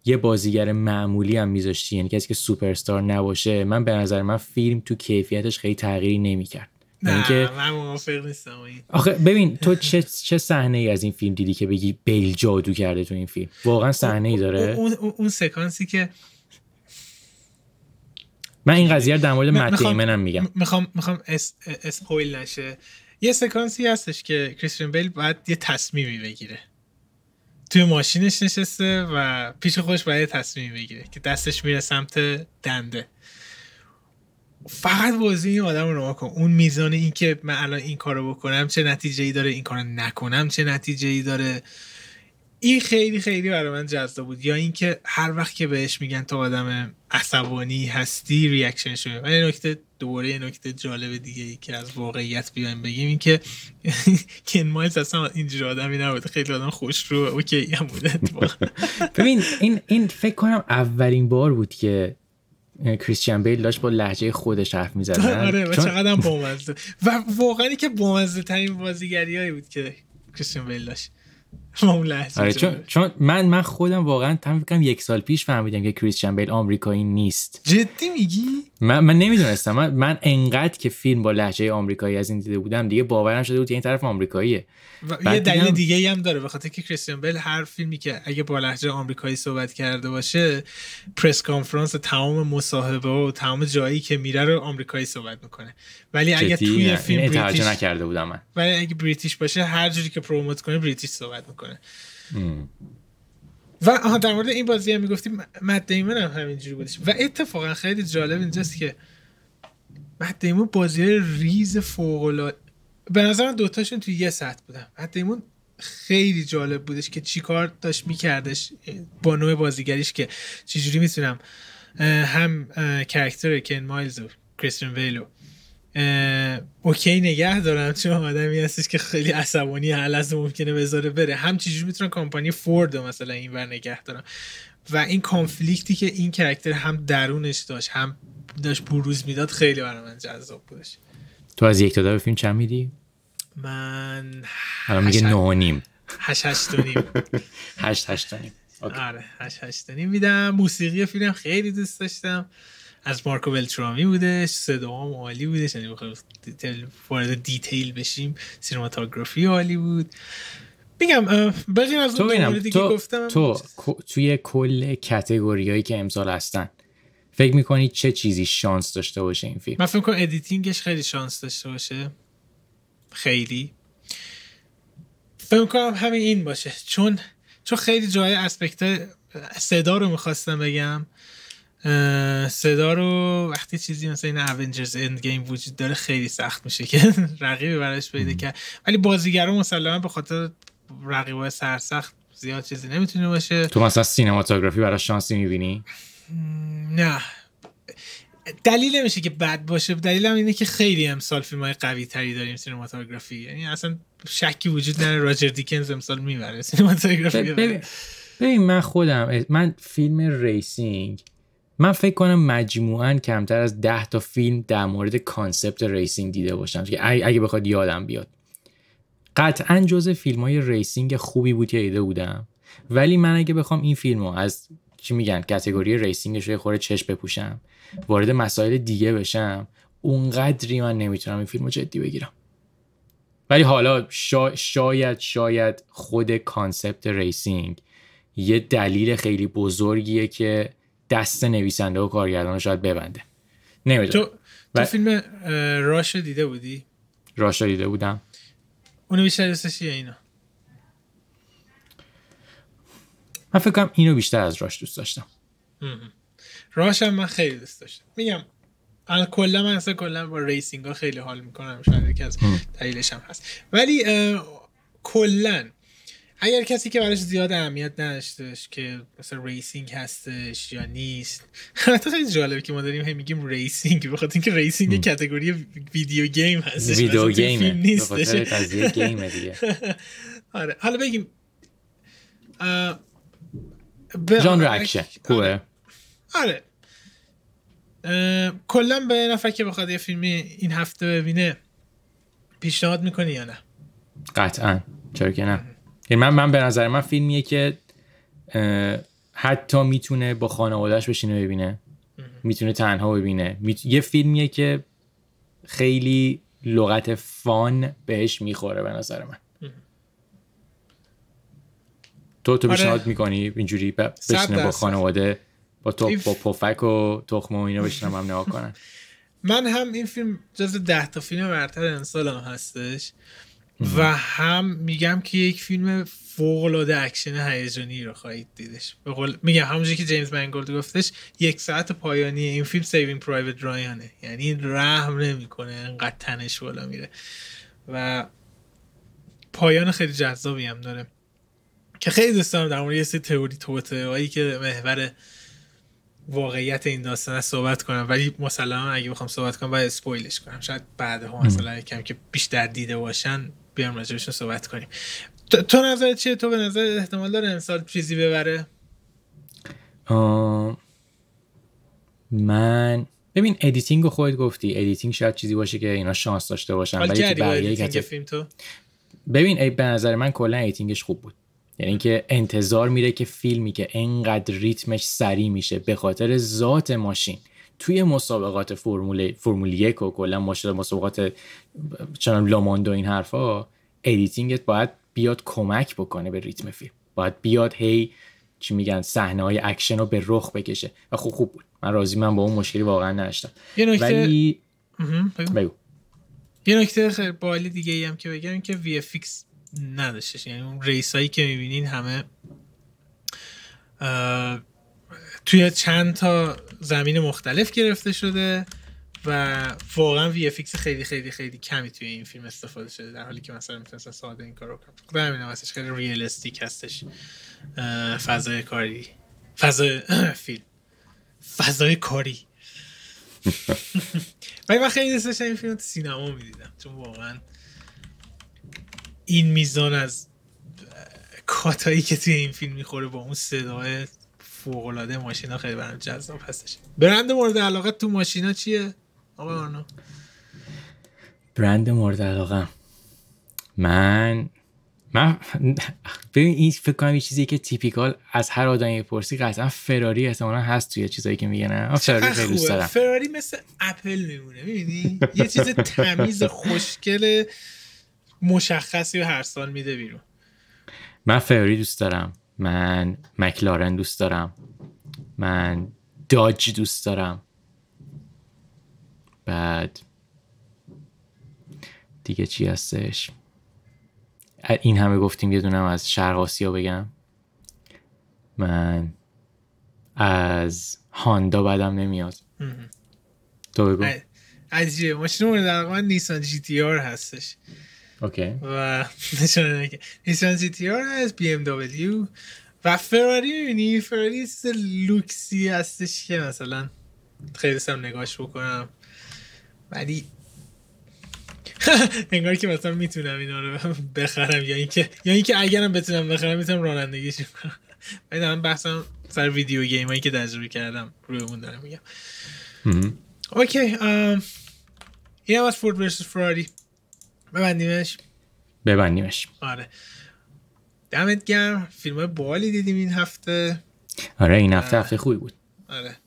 یه بازیگر معمولی هم میذاشتی یعنی کسی که سوپرستار نباشه من به نظر من فیلم تو کیفیتش خیلی تغییری نمی‌کرد. یعنی نه من موافق نیستم. آخه ببین تو چه چه صحنه ای از این فیلم دیدی که بگی بیل جادو کرده تو این فیلم؟ واقعا صحنه ای داره؟ اون, اون, اون سکانسی که من این قضیه رو در مورد مت میگم. می‌خوام می‌خوام اس اسپویل نشه. یه سکانسی هستش که کریستین بیل باید یه تصمیمی بگیره. توی ماشینش نشسته و پیش خوش باید تصمیم بگیره که دستش میره سمت دنده. فقط بازی این آدم رو کن. اون میزان این که من الان این کارو بکنم چه نتیجه ای داره این کارو نکنم چه نتیجه ای داره. این خیلی خیلی برای من جذاب بود. یا اینکه هر وقت که بهش میگن تو آدم عصبانی هستی reaction شده و نکته دوباره نکته جالب دیگه ای که از واقعیت بیایم بگیم این که کن مایلز اصلا اینجور آدمی نبود. خیلی آدم خوش رو okay هم بوده ببین این این فکر کنم اولین بار بود که کریستیان بیل داشت با لهجه خودش حرف می‌زد آره و چقدر بامزه. و واقعا که بامزه ترین بازیگری بود که کریستیان بیل داشت. آره چون, چون من من خودم واقعا تم فکرم یک سال پیش فهمیدم که کریستیان بیل آمریکایی نیست. جدی میگی؟ من من نمی‌دونستم. من, من انقدر که فیلم با لهجه آمریکایی از این دیده بودم دیگه باورم شده بود که این طرف آمریکاییه. و یه دلیل دیگه ای هم داره به خاطر که کریستیان بیل هر فیلمی که اگه با لهجه آمریکایی صحبت کرده باشه پرس کانفرانس تمام مصاحبه و تمام جایی که میره رو آمریکایی صحبت می‌کنه. ولی اگه توی فیلم بریتیش نکرده بودم من. ولی اگه بریتیش باشه هر جوری که پروموت کنه بریتیش صحبت می‌کنه و آها در مورد این بازی هم می‌گفتیم مد دیمون هم همینجوری بودش. و اتفاقا خیلی جالب اینجاست که مد دیمون بازی ریز فوق به نظر دوتاشون توی یه سطح بودن. مد دیمون خیلی جالب بودش که چیکار داشت میکردش با نوع بازیگریش که چجوری می‌تونم هم character کن مایلز و کریستین بیلو okay نگه دارم چون آدمی هستش که خیلی عصبانی هر لحظه ممکنه بذاره بره. هم چجوری می‌تونن کمپانی فورد مثلا این ور نگه دارم؟ و این conflict ی که این character هم درونش داشت هم داشت بروز می‌داد خیلی برای من جذاب بودش. تو از یک تا به فیلم چند میدی؟ من الان میگه نه و نیم. هشت هشت و نیم. هشت هشت و نیم. آره هشت هشت و نیم میدم. موسیقی فیلم خیلی دوست داشتم. از مارکو بلترامی بودش صدا هم عالی بودش یعنی وارد detail بشیم cinematography عالی بود. میگم بغیر از اون دیگه تو، گفتم تو توی کل category ایی که امسال هستن فکر می‌کنی چه چیزی شانس داشته باشه این فیلم؟ من فکر کنم editing ش خیلی شانس داشته باشه. خیلی. فکر کنم همین این باشه. چون چون خیلی جای اسپکت صدا رو می‌خواستم بگم. صدا رو وقتی چیزی مثل این اونجرز اند گیم وجود داره خیلی سخت میشه که رقیبی براش پیدا کرد. ولی بازیگرا مسلما به خاطر رقیبای سرسخت زیاد چیزی نمی‌تونه باشه. تو مثلا سینماتوگرافی براش شانسی می‌بینی؟ نه. دلیل نمیشه که بد باشه. دلیل هم اینه که خیلی امسال فیلم های قوی تری داریم cinematography. یعنی اصلا شکی وجود نداره. راجر دیکنز امسال می‌بره cinematography ببین من خودم من فیلم racing من فکر کنم مجموعا کمتر از ده تا فیلم در مورد concept racing دیده باشم. که اگه بخواد یادم بیاد. قطعا جز فیلم های racing خوبی بود که دیده بودم. ولی من اگه بخوام این فیلم رو از چی میگن category racing ش رو خورده چشم بپوشم وارد مسائل دیگه بشم اونقدری من نمی‌تونم این فیلم رو جدی بگیرم. ولی حالا شاید شاید خود concept racing یه دلیل خیلی بزرگیه که دست نویسنده و کارگردان شاید ببنده. نمی‌دونم. تو, تو فیلم Rush دیده بودی؟ Rush دیده بودم. اونو بیشتر دوستش اینا من فکر کنم اینو بیشتر از Rush دوست داشتم. Rush هم من خیلی دوست داشتم. میگم کلا من اصلا کلا با racing ها خیلی حال می‌کنم. شاید یکی از دلیلش هم هست. ولی کلا اگر کسی که براش زیاد اهمیت نداشتش که مثلا racing هستش یا نیست. حتی خیلی جالبه که ما داریم هم میگیم racing بخاطر اینکه racing یه category video game هستش video game نیستش. game دیگه. آره. حالا بگیم ژانر اکشن خوبه. آره. کلا یه نفر که بخواد یه فیلمی این هفته ببینه پیشنهاد می‌کنی یا نه؟ قطعا. چرا که نه. یعنی من من به نظر من فیلمیه که حتی می‌تونه با خانوادهش بشینه ببینه. می‌تونه تنها ببینه. یه فیلمیه که خیلی لغت fun بهش می‌خوره به نظر من. تو تو پیشنهاد آره. می‌کنی اینجوری بشینه با خانواده با تو با پفک و تخمه و اینا بشینم هم نگاه کنن؟ من هم این فیلم جز ده تا فیلم برتر امسال هم هستش. و هم میگم که یک فیلم فوق العاده اکشن هیجانی رو خواهید دیدش. به قول میگم همونجوری که جیمز منگولد گفتش یک ساعت پایانی این فیلم Saving Private Ryan ه یعنی رحم نمی‌کنه انقدر تنش بالا میره. و پایان خیلی جذابی هم داره. که خیلی دوست دارم در مورد یه سری تئوری توطئه هایی که محور واقعیت این داستان صحبت کنم. ولی مثلا اگه بخوام صحبت کنم باید spoil ش کنم. شاید بعدها مثلا کم که بیشتر دیده باشن بیام راجبشون صحبت کنیم. تو نظرت چیه؟ تو به نظر احتمال داره امسال چیزی ببره؟ من ببین editing رو خودت گفتی. editing شاید چیزی باشه که اینا شانس داشته باشن. ولی بقیه فیلم تو؟ ببین به نظر من کلا editing ش خوب بود. یعنی اینکه انتظار میره که فیلمی که انقدر ریتمش سریع میشه به خاطر ذات ماشین. توی مسابقات فرمول فرمول یک و کلا مسابقات چنان Le Mans و این حرفا editing ت باید بیاد کمک بکنه به ریتم فیلم. باید بیاد هی چی میگن صحنه های اکشن رو به رخ بکشه. و خوب خوب بود. من راضی من با اون مشکلی واقعا نداشتم. ولی بگو. یه نکته خیلی باحال دیگه ای هم که بگم که VFX نداشتش. یعنی اون race هایی که می‌بینین همه توی چند تا زمین مختلف گرفته شده و واقعا VFX خیلی خیلی خیلی کمی توی این فیلم استفاده شده در حالی که مثلا می‌تونستن ساده این کارو کنن. خب همین هستش خیلی realistic هستش. فضای کاری. فضای فیلم. فضای کاری. ولی من خیلی دوست این فیلم تو سینما می‌دیدم چون واقعا این میزان از کاتایی که توی این فیلم می‌خوره با اون صدای فوقلاده ماشینا خیلی برام جذاب هستش. برند مورد علاقه تو ماشینا چیه؟ آقا آرنا برند مورد علاقه. من من ببین این فکر کنم یه چیزی که تیپیکال از هر آدمی پرسی قطعا فراری احتمالا هست توی چیزایی که میگن فراری خیلی دوست دارم. فراری مثل اپل میمونه می‌بینی؟ یه چیز تمیز خوشگل مشخصی و هر سال میده بیرون. من فراری دوست دارم. من مکلارن دوست دارم. من داج دوست دارم. بعد دیگه چی هستش؟ این همه گفتیم یه دونم از شرق آسیا بگم. من از Honda بدم نمیاد. تو بگو. عجیبه. ماشین مورد علاقه‌م Nissan GTR هستش. okay و نیسان جی تی آر بی ام دبلیو و فراری می‌بینی فراری لوکسی هستش که مثلا خیلی سم نگاش بکنم ولی انگار که مثلا می‌تونم اینا رو بخرم یا اینکه یا اینکه اگرم بتونم بخرم می‌تونم رانندگیش کنم ولی دارم بحثم سر video game هایی که تجربه کردم روی اون دارم میگم okay این هم از Ford versus Ferrari ببندیمش؟ ببندیمش. آره. دمت گرم. فیلم بالی دیدیم این هفته. آره این هفته هفته خوبی بود. آره.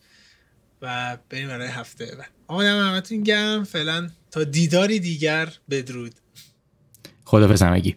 و بریم برای هفته بعد. آدم همتون گرم. فعلا تا دیداری دیگر بدرود. خدا همگی.